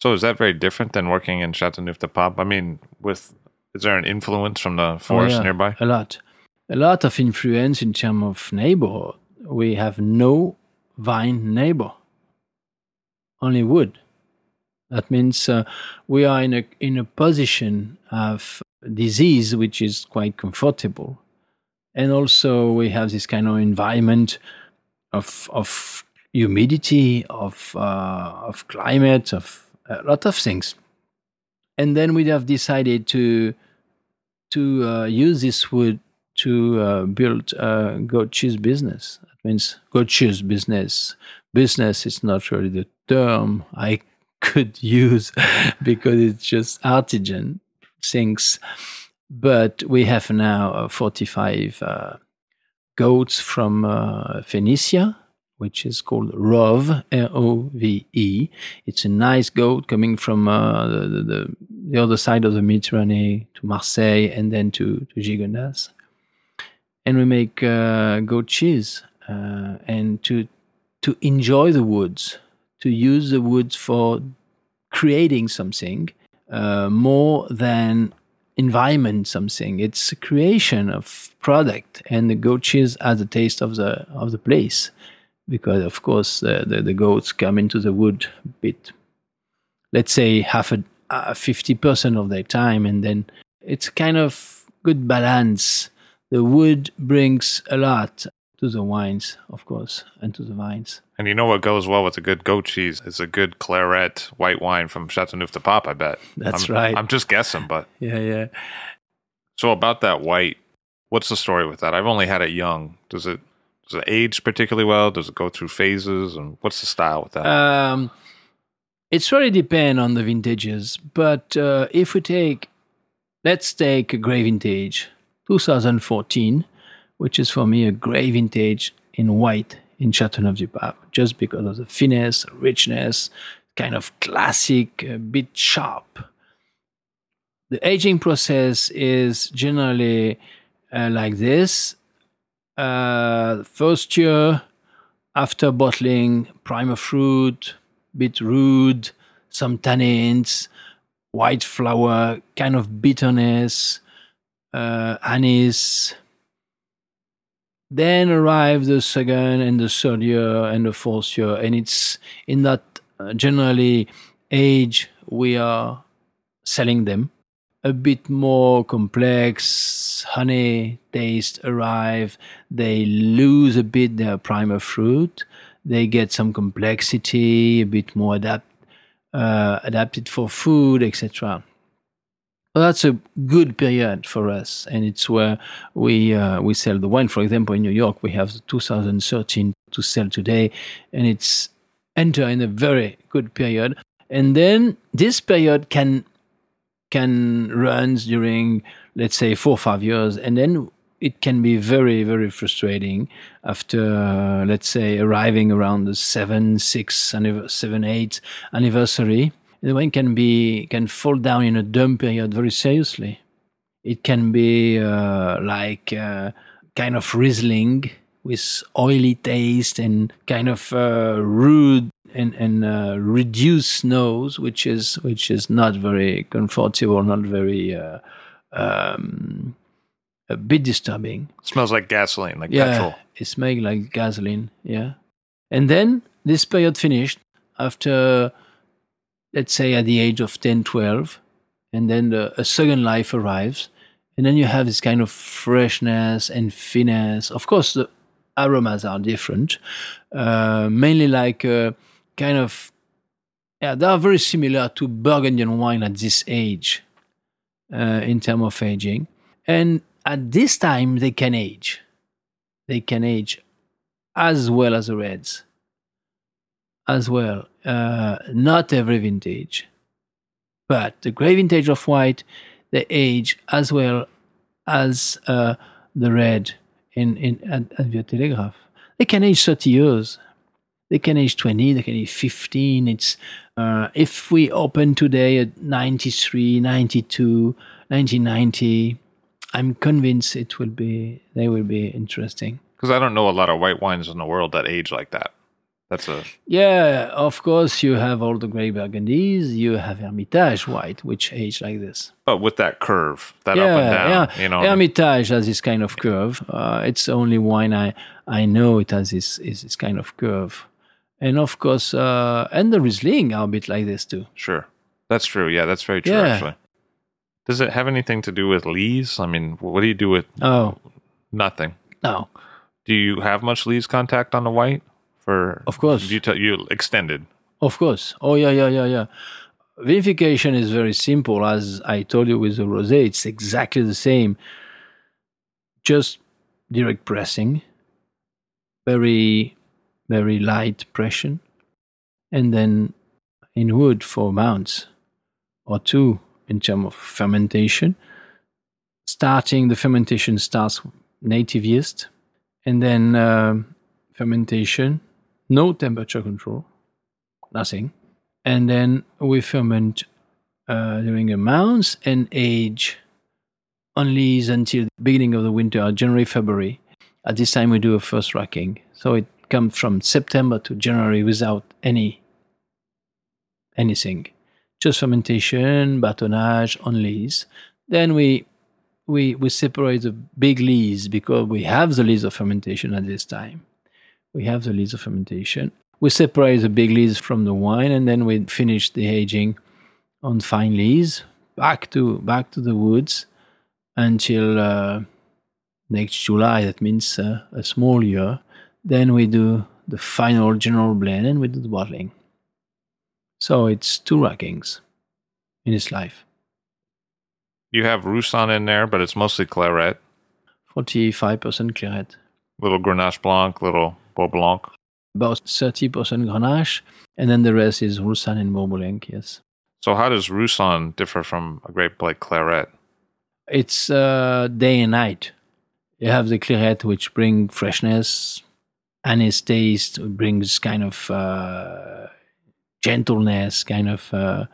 So is that very different than working in Châteauneuf-du-Pape? I mean, with is there an influence from the forest oh, yeah, nearby? A lot, a lot of influence in terms of neighborhood. We have no vine neighbor, only wood. That means uh, we are in a in a position of disease which is quite comfortable, and also we have this kind of environment of of humidity, of uh, of climate, of a lot of things. And then we have decided to to uh, use this wood to uh, build a goat cheese business. That means goat cheese business. Business is not really the term I could use because it's just artisan things. But we have now uh, 45 uh, goats from uh, Phoenicia which is called Rove, R-O-V-E. It's a nice goat coming from uh, the, the, the, other side of the Mediterranean to Marseille and then to, to Gigondas. And we make uh, goat cheese uh, and to, to enjoy the woods, to use the woods for creating something more than environment something it's a creation of product and the goat cheese has the taste of the of the place because of course the, the, the, goats come into the wood a bit let's say half a uh, 50% of their time and then it's kind of good balance. The wood brings a lot to the wines of course and to the vines and you know what goes well with a good goat cheese is a good Clairette white wine from Châteauneuf-du-Pape I bet that's I'm, right I'm just guessing but yeah yeah so about that white what's the story with that I've only had it young does it does it age particularly well? Does it go through phases? And what's the style with that? Um, it's really depend on the vintages. But uh, if we take, let's take a gray vintage, 2014, which is for me a gray vintage. in white in Chateauneuf-du-Pape, just because of the finesse, richness, kind of classic, a bit sharp. The aging process is generally uh, like this. Uh, first year after bottling, primer fruit, bit rude, some tannins, white flower, kind of bitterness, uh, anise. Then arrive the second and the third year and the fourth year, and it's in that uh, generally age we are selling them. A bit more complex honey taste arrive they lose a bit their primer fruit they get some complexity a bit more adapt, uh, adapted for food etc that's a good period for us and it's where we uh, we sell the wine. For example in new york we have 2013 to sell today and it's enter in a very good period and then this period can can runs during let's say four or five years and then it can be very very frustrating after uh, let's say arriving around the seven six seven eight anniversary the wine can be can fall down in a dumb period very seriously it can be uh, like uh, kind of riesling with oily taste and kind of uh, rude and, and uh, reduced nose, which is which is not very comfortable, not very uh, um, a bit disturbing. smells like gasoline, like yeah, petrol. it smells like gasoline. Yeah, and then this period finished after, let's say, at the age of 10, 12, and then the, a second life arrives, and then you have this kind of freshness and finesse. Of course, the aromas are different, uh, mainly like. Uh, kind of yeah they are very similar to burgundian wine at this age uh, in terms of aging and at this time they can age they can age as well as the reds as well uh, not every vintage but the great vintage of white they age as well as uh, the red in, in at, at Vieux Télégraphe. They can age 30 years they can age 20 they can age 15 it's uh, if we open today at 93 92 1990 i'm convinced it will be they will be interesting Because I don't know a lot of white wines in the world that age like that. That's a yeah of course you have all the grey burgundies you have hermitage white which age like this but with that curve, that yeah, up and down. yeah. You know, Hermitage has this kind of curve. Uh, it's the only wine I I know it has this is this kind of curve, and of course, uh, and the Riesling are a bit like this too. sure, that's true. Yeah, that's very true. Yeah. Actually, does it have anything to do with lees? I mean, what do you do with Oh nothing? no, Do you have much lees contact on the white? For Of course. you tell you extended. of course. Oh yeah, yeah, yeah, yeah. Vinification is very simple, as I told you with the rosé. It's exactly the same. Just direct pressing, very, very light pressure, and then in wood for months or two in terms of fermentation. Starting the fermentation starts native yeast, and then um fermentation, no temperature control, nothing, and then we ferment uh, during a month and age only until the beginning of the winter, January, February. At this time, we do a first racking, so it comes from September to January without any anything, just fermentation, batonnage on lees. Then we we we separate the big lees because we have the lees of fermentation at this time. We have the lees of fermentation. We separate the big lees from the wine, and then we finish the aging on fine lees back to back to the woods until uh, next July. That means uh, a small year. Then we do the final general blend, and we do the bottling. So it's two rackings in its life. You have Roussanne in there, but it's mostly Clairette, Forty-five percent Clairette. little Grenache Blanc, little Beau about 30% Grenache, and then the rest is Roussanne and Bourboulenc, yes. So how does Roussanne differ from a grape like Clairette? It's uh, day and night. You have the Clairette, which bring freshness, anise taste brings kind of uh, gentleness, kind of uh,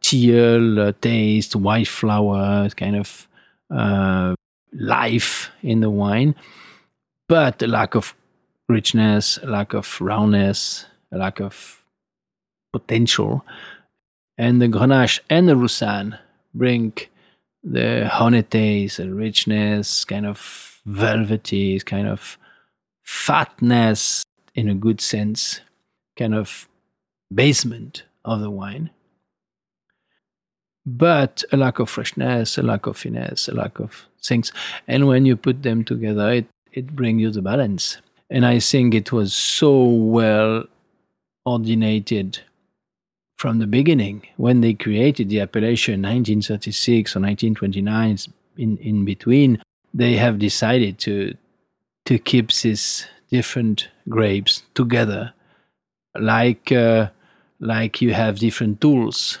teal uh, taste, white flower, kind of uh, life in the wine, but the lack of richness, lack of roundness, lack of potential. And the Grenache and the Roussanne bring the honey taste, the richness, kind of velvety, kind of fatness in a good sense, kind of basement of the wine. But a lack of freshness, a lack of finesse, a lack of things. And when you put them together, it, it brings you the balance. And I think it was so well ordinated from the beginning when they created the appellation 1936 or 1929 in, in between they have decided to to keep these different grapes together. Like uh, like you have different tools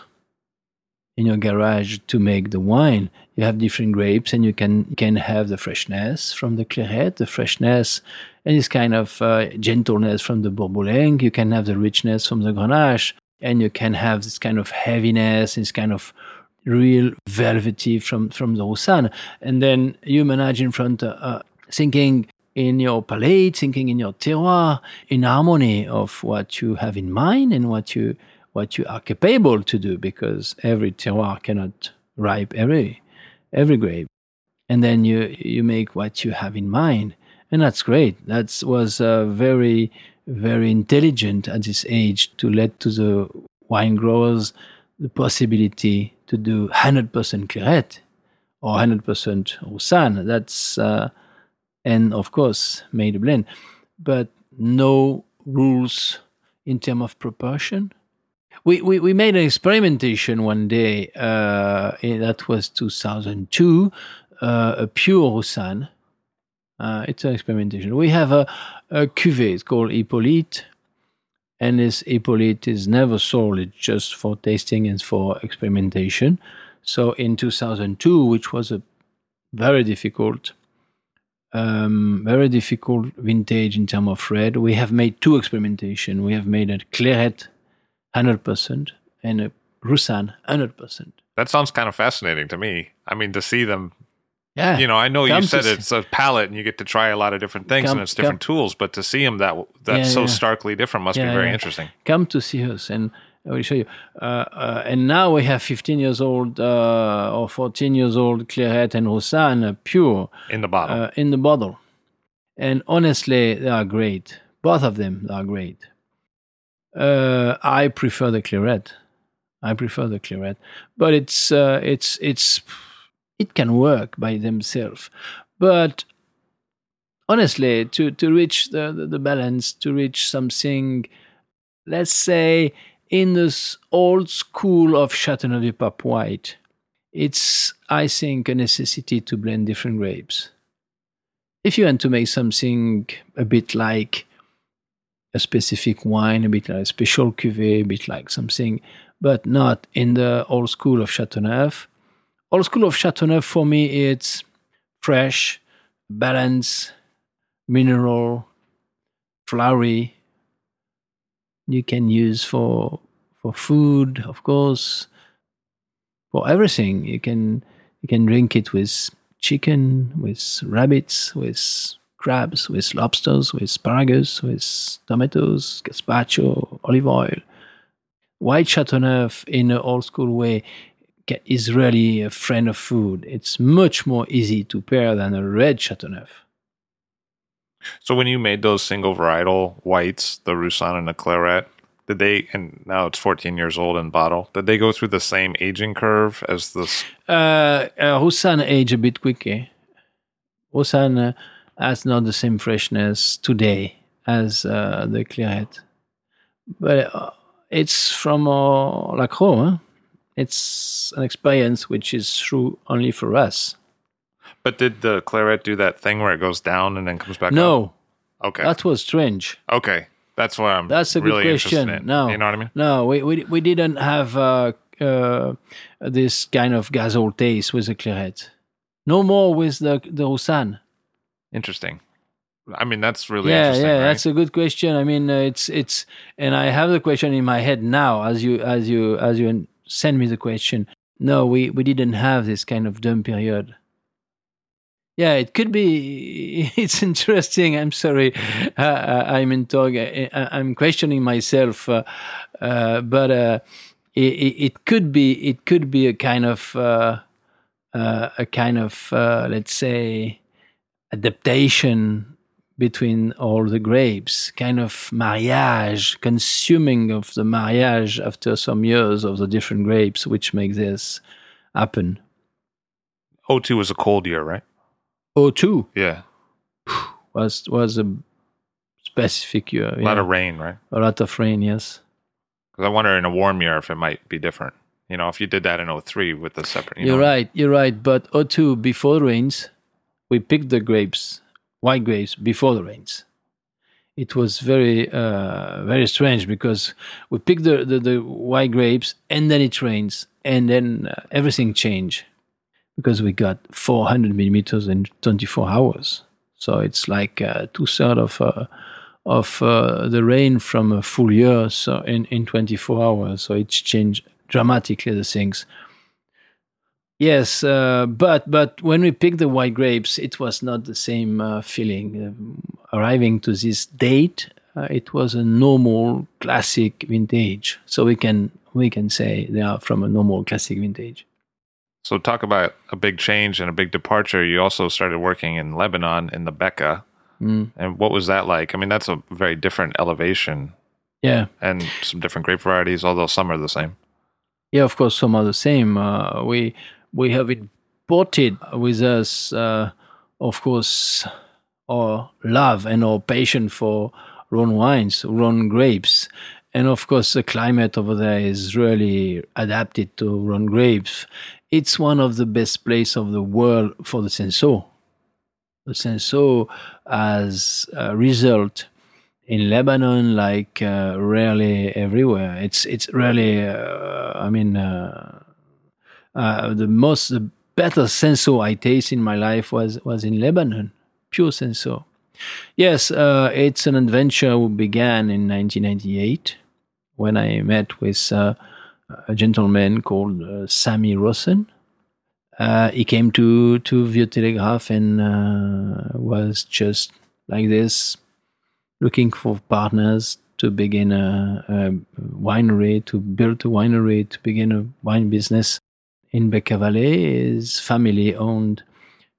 in your garage to make the wine. You have different grapes and you can can have the freshness from the Clairette the freshness and this kind of uh, gentleness from the Bourboulenc you can have the richness from the grenache and you can have this kind of heaviness, this kind of real velvety from from the Roussanne, and then you manage in front, uh, uh, thinking in your palate, thinking in your terroir, in harmony of what you have in mind and what you what you are capable to do, because every terroir cannot ripe every every grape, and then you you make what you have in mind, and that's great. That was a very very intelligent at this age to let to the wine growers the possibility to do 100% Clairette or 100% Roussanne. That's, uh, and of course, made a blend, but no rules in terms of proportion. We, we, we made an experimentation one day, uh, that was 2002, uh, a pure Roussanne uh, it's an experimentation. We have a, a cuvée, it's called Hippolyte. And this Hippolyte is never sold, it's just for tasting and for experimentation. So in 2002, which was a very difficult, um, very difficult vintage in terms of red, we have made two experimentation. We have made a Clairette 100% and a Roussanne 100%. That sounds kind of fascinating to me. I mean, to see them yeah. You know, I know you said it's a palette and you get to try a lot of different things come, and it's different come. tools, but to see them that that's yeah, so yeah. starkly different must yeah, be very interesting. Come to see us and I will show you. Uh, uh, and now we have 15 years old uh, or 14 years old Clairette and Roussanne uh, pure in the bottle. Uh, in the bottle. And honestly, they are great. Both of them are great. Uh, I prefer the Clairette. I prefer the Clairette, but it's it's it's it can work by themselves. But honestly, to, to reach the, the, the balance, to reach something, let's say, in this old school of Chateauneuf du Pape White, it's, I think, a necessity to blend different grapes. If you want to make something a bit like a specific wine, a bit like a special cuvée, a bit like something, but not in the old school of Chateauneuf, Old school of Chateauneuf for me, it's fresh, balanced, mineral, flowery. You can use for for food, of course, for everything. You can you can drink it with chicken, with rabbits, with crabs, with lobsters, with asparagus, with tomatoes, gazpacho, olive oil. White Chateauneuf in an old school way is really a friend of food. It's much more easy to pair than a red Chateauneuf. So when you made those single varietal whites, the Roussanne and the Clairette, did they and now it's 14 years old in bottle did they go through the same aging curve as this uh, uh Roussanne age a bit quicker Roussanne uh, has not the same freshness today as uh, the Clairette but uh, it's from uh, La Crau huh? it's an experience which is true only for us. But did the Clairette do that thing where it goes down and then comes back up? no. up? Okay. That was strange. Okay. That's why I'm That's a really good question. In. No. You know what I mean? No, we, we, we didn't have uh, uh, this kind of gazole taste with the Clairette. No more with the, the Roussanne. Interesting. I mean, that's really yeah, interesting. yeah, right? that's a good question. I mean, uh, it's it's, and I have the question in my head now as you as you as you send me the question. No, we we didn't have this kind of dumb period. Yeah, it could be. It's interesting. I'm sorry, uh, I'm in talk. I'm questioning myself, uh, uh, but uh, it, it could be. It could be a kind of uh, uh, a kind of let's say adaptation between all the grapes, kind of mariage, consuming of the mariage after some years of the different grapes, which makes this happen. 02 was a cold year, right? 02 Yeah. was was a specific year. A lot of rain, right? A lot of rain, yes. Because I wonder in a warm year if it might be different. You know, if you did that in 03 with the separate. You You're know, right. You're right. But 02 before the rains, we picked the grapes, white grapes, before the rains. It was very, uh, very strange because we picked the, the, the white grapes and then it rains and then uh, everything changed because we got 400 millimeters in 24 hours. So it's like uh, two thirds of uh, of uh, the rain from a full year. So in, in 24 hours, so it's changed dramatically the things. Yes, uh, but but when we picked the white grapes, it was not the same uh, feeling. Um, arriving to this date, uh, it was a normal classic vintage. So we can we can say they are from a normal classic vintage. So talk about a big change and a big departure. You also started working in Lebanon in the Bekaa. Mm. And what was that like? I mean, that's a very different elevation Yeah, and some different grape varieties, although some are the same. yeah. Of course, some are the same. Uh, we we have imported with us, uh, of course, our love and our passion for Rhone wines, Rhone grapes. And of course, the climate over there is really adapted to Rhone grapes. It's one of the best places of the world for the Cinsault. The Cinsault has a result in Lebanon like uh, rarely everywhere. It's it's really, uh, I mean, uh, uh, the most the better Cinsault I taste in my life was was in Lebanon, pure Cinsault. Yes, uh, it's an adventure who began in 1998 when I met with uh, a gentleman called uh, Sami Ghosn. Uh, he came to to Vieux Télégraphe and uh, was just like this, looking for partners to begin a, a winery, to build a winery, to begin a wine business in Bekaa Valley. His family owned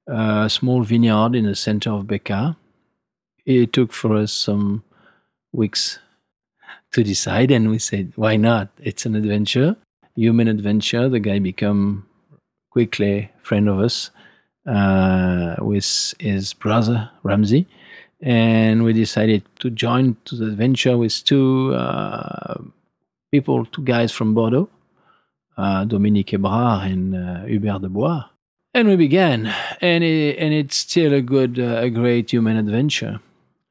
a small vineyard in the center of Bekaa. It took for us some weeks to decide, and we said, "Why not? It's an adventure, human adventure." The guy became quickly friend of us uh, with his brother Ramzi, and we decided to join to the adventure with two uh, people, two guys from Bordeaux uh, Dominique Hébrard and uh, Hubert de Boüard. And we began, and it, and it's still a good, uh, a great human adventure.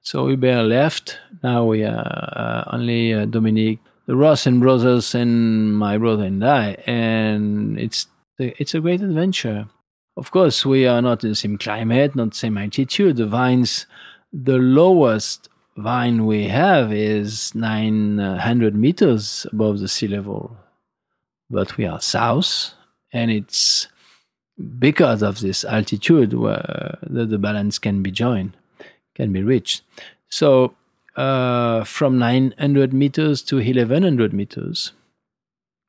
So Hubert left. Now we are uh, only uh, Dominique, the Ghosn brothers, and my brother and I, and it's it's a great adventure. Of course, we are not in the same climate, not the same altitude. The vines, the lowest vine we have is 900 meters above the sea level but we are south, and it's because of this altitude where the, the balance can be joined, can be reached. So uh, from 900 meters to 1100 meters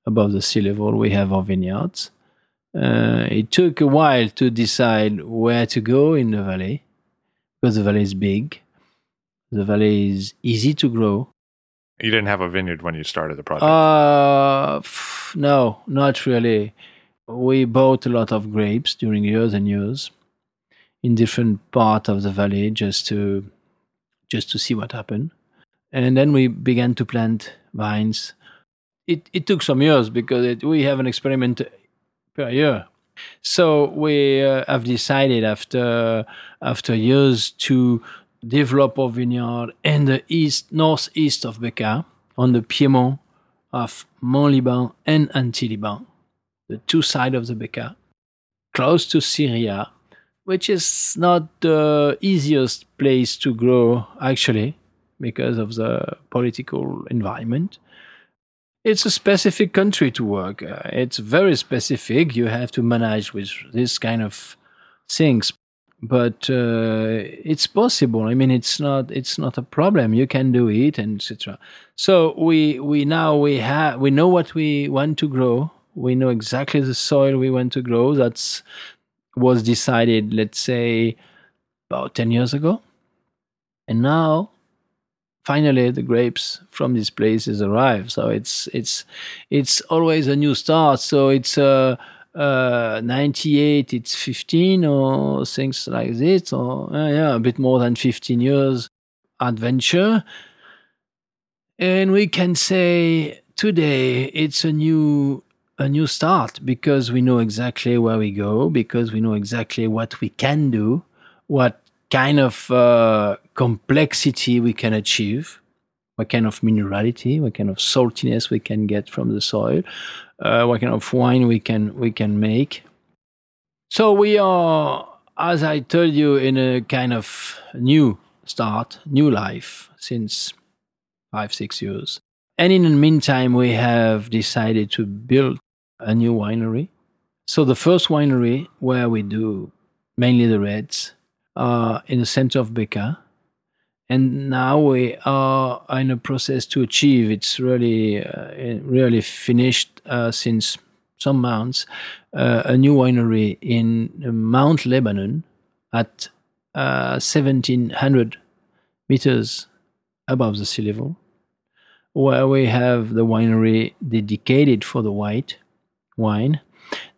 above the sea level, we have our vineyards. Uh, it took a while to decide where to go in the valley because the valley is big. The valley is easy to grow. You didn't have a vineyard when you started the project. Uh, no, not really. We bought a lot of grapes during years and years in different part of the valley just to just to see what happened. And then we began to plant vines. It it took some years because it, we have an experiment per year. So we uh, have decided after after years to develop our vineyard in the east northeast of Bekaa on the Piedmont of Mont Liban and Anti Liban, the two sides of the Bekaa, close to Syria, which is not the easiest place to grow, actually, because of the political environment. It's a specific country to work. It's very specific. You have to manage with this kind of things, but uh, it's possible. I mean, it's not it's not a problem. You can do it, and etc. So we we now we have we know what we want to grow. We know exactly the soil we want to grow. That's was decided, let's say, about ten years ago, and now finally the grapes from these places arrive. So it's it's it's always a new start. So it's uh, uh, 98, it's 15 or things like this, or uh, yeah, a bit more than 15 years adventure. And we can say today it's a new a new start because we know exactly where we go, because we know exactly what we can do, what kind of uh, complexity we can achieve, what kind of minerality, what kind of saltiness we can get from the soil, uh, what kind of wine we can we can make. So we are, as I told you, in a kind of new start, new life since five six years. And in the meantime, we have decided to build a new winery. So the first winery where we do mainly the reds uh, in the center of Bekaa. And now we are in a process to achieve. It's really, uh, really finished uh, since some months. Uh, a new winery in Mount Lebanon at 1700 uh, meters above the sea level, where we have the winery dedicated for the white wine,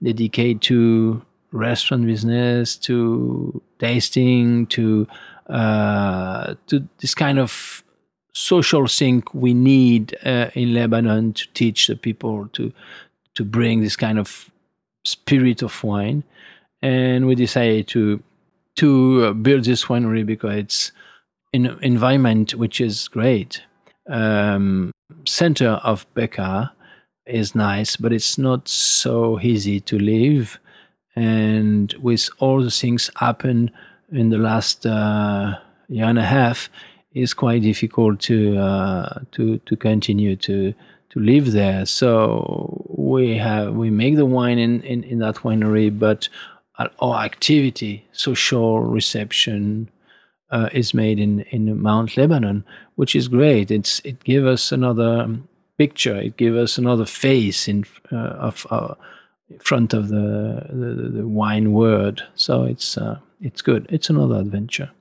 dedicated to restaurant business, to tasting, to uh, to this kind of social thing we need uh, in Lebanon to teach the people to to bring this kind of spirit of wine, and we decided to to build this winery because it's an environment which is great. Um, center of Bekaa is nice, but it's not so easy to live and with all the things happen in the last uh, year and a half, it's quite difficult to uh, to to continue to to live there. So we have we make the wine in in, in that winery, but our activity, social reception, uh, is made in in Mount Lebanon, which is great. It's it gives us another picture. It gives us another face in uh, of. Front of the, the, the wine word. So it's uh, it's good. It's another adventure.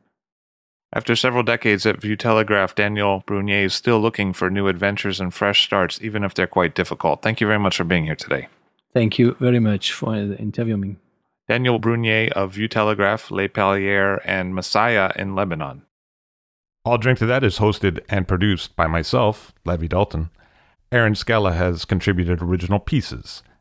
After several decades at Vieux Télégraphe, Daniel Brunier is still looking for new adventures and fresh starts, even if they're quite difficult. Thank you very much for being here today. Thank you very much for interviewing me. Daniel Brunier of Vieux Télégraphe, Les Pallières, and Massaya in Lebanon. I'll Drink to That is hosted and produced by myself, Levi Dalton. Erin Scala has contributed original pieces.